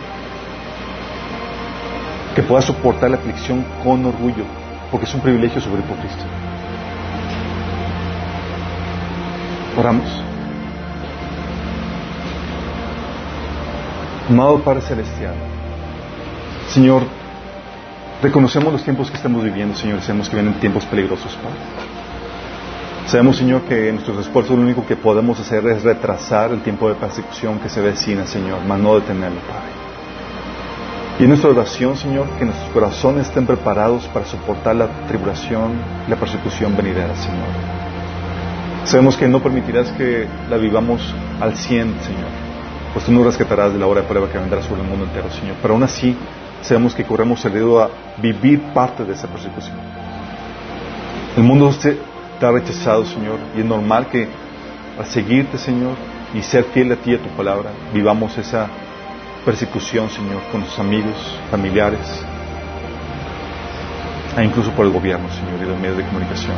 Que puedas soportar la aflicción con orgullo, porque es un privilegio sobre por Cristo. Oramos. Amado Padre Celestial, Señor, reconocemos los tiempos que estamos viviendo, Señor, sabemos que vienen tiempos peligrosos, Padre. Sabemos, Señor, que en nuestros esfuerzos lo único que podemos hacer es retrasar el tiempo de persecución que se vecina, Señor, más no detenerlo, Padre. Y en nuestra oración, Señor, que nuestros corazones estén preparados para soportar la tribulación la persecución venidera, Señor. Sabemos que no permitirás que la vivamos al cien, Señor, pues tú nos rescatarás de la hora de prueba que vendrá sobre el mundo entero, Señor. Pero aún así, sabemos que corremos el dedo a vivir parte de esa persecución. El mundo te ha rechazado, Señor, y es normal que al seguirte, Señor, y ser fiel a ti y a tu palabra, vivamos esa persecución, Señor, con nuestros amigos, familiares, e incluso por el gobierno, Señor, y los medios de comunicación.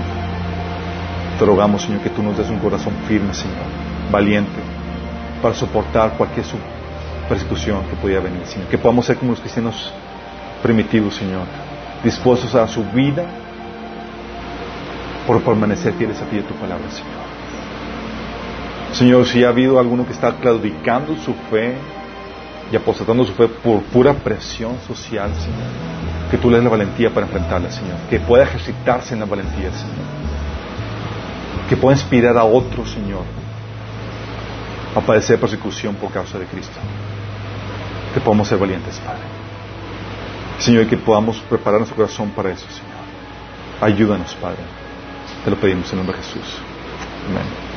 Te rogamos, Señor, que tú nos des un corazón firme, Señor, valiente, para soportar cualquier persecución que pudiera venir, Señor. Que podamos ser como los cristianos primitivos, Señor, dispuestos a su vida por permanecer fieles a ti y a tu palabra, Señor. Señor, si ha habido alguno que está claudicando su fe y apostatando su fe por pura presión social, Señor, que tú le des la valentía para enfrentarla, Señor. Que pueda ejercitarse en la valentía, Señor. Que pueda inspirar a otros, Señor, a padecer persecución por causa de Cristo. Que podamos ser valientes, Padre. Señor, que podamos preparar nuestro corazón para eso, Señor. Ayúdanos, Padre. Te lo pedimos en nombre de Jesús. Amén.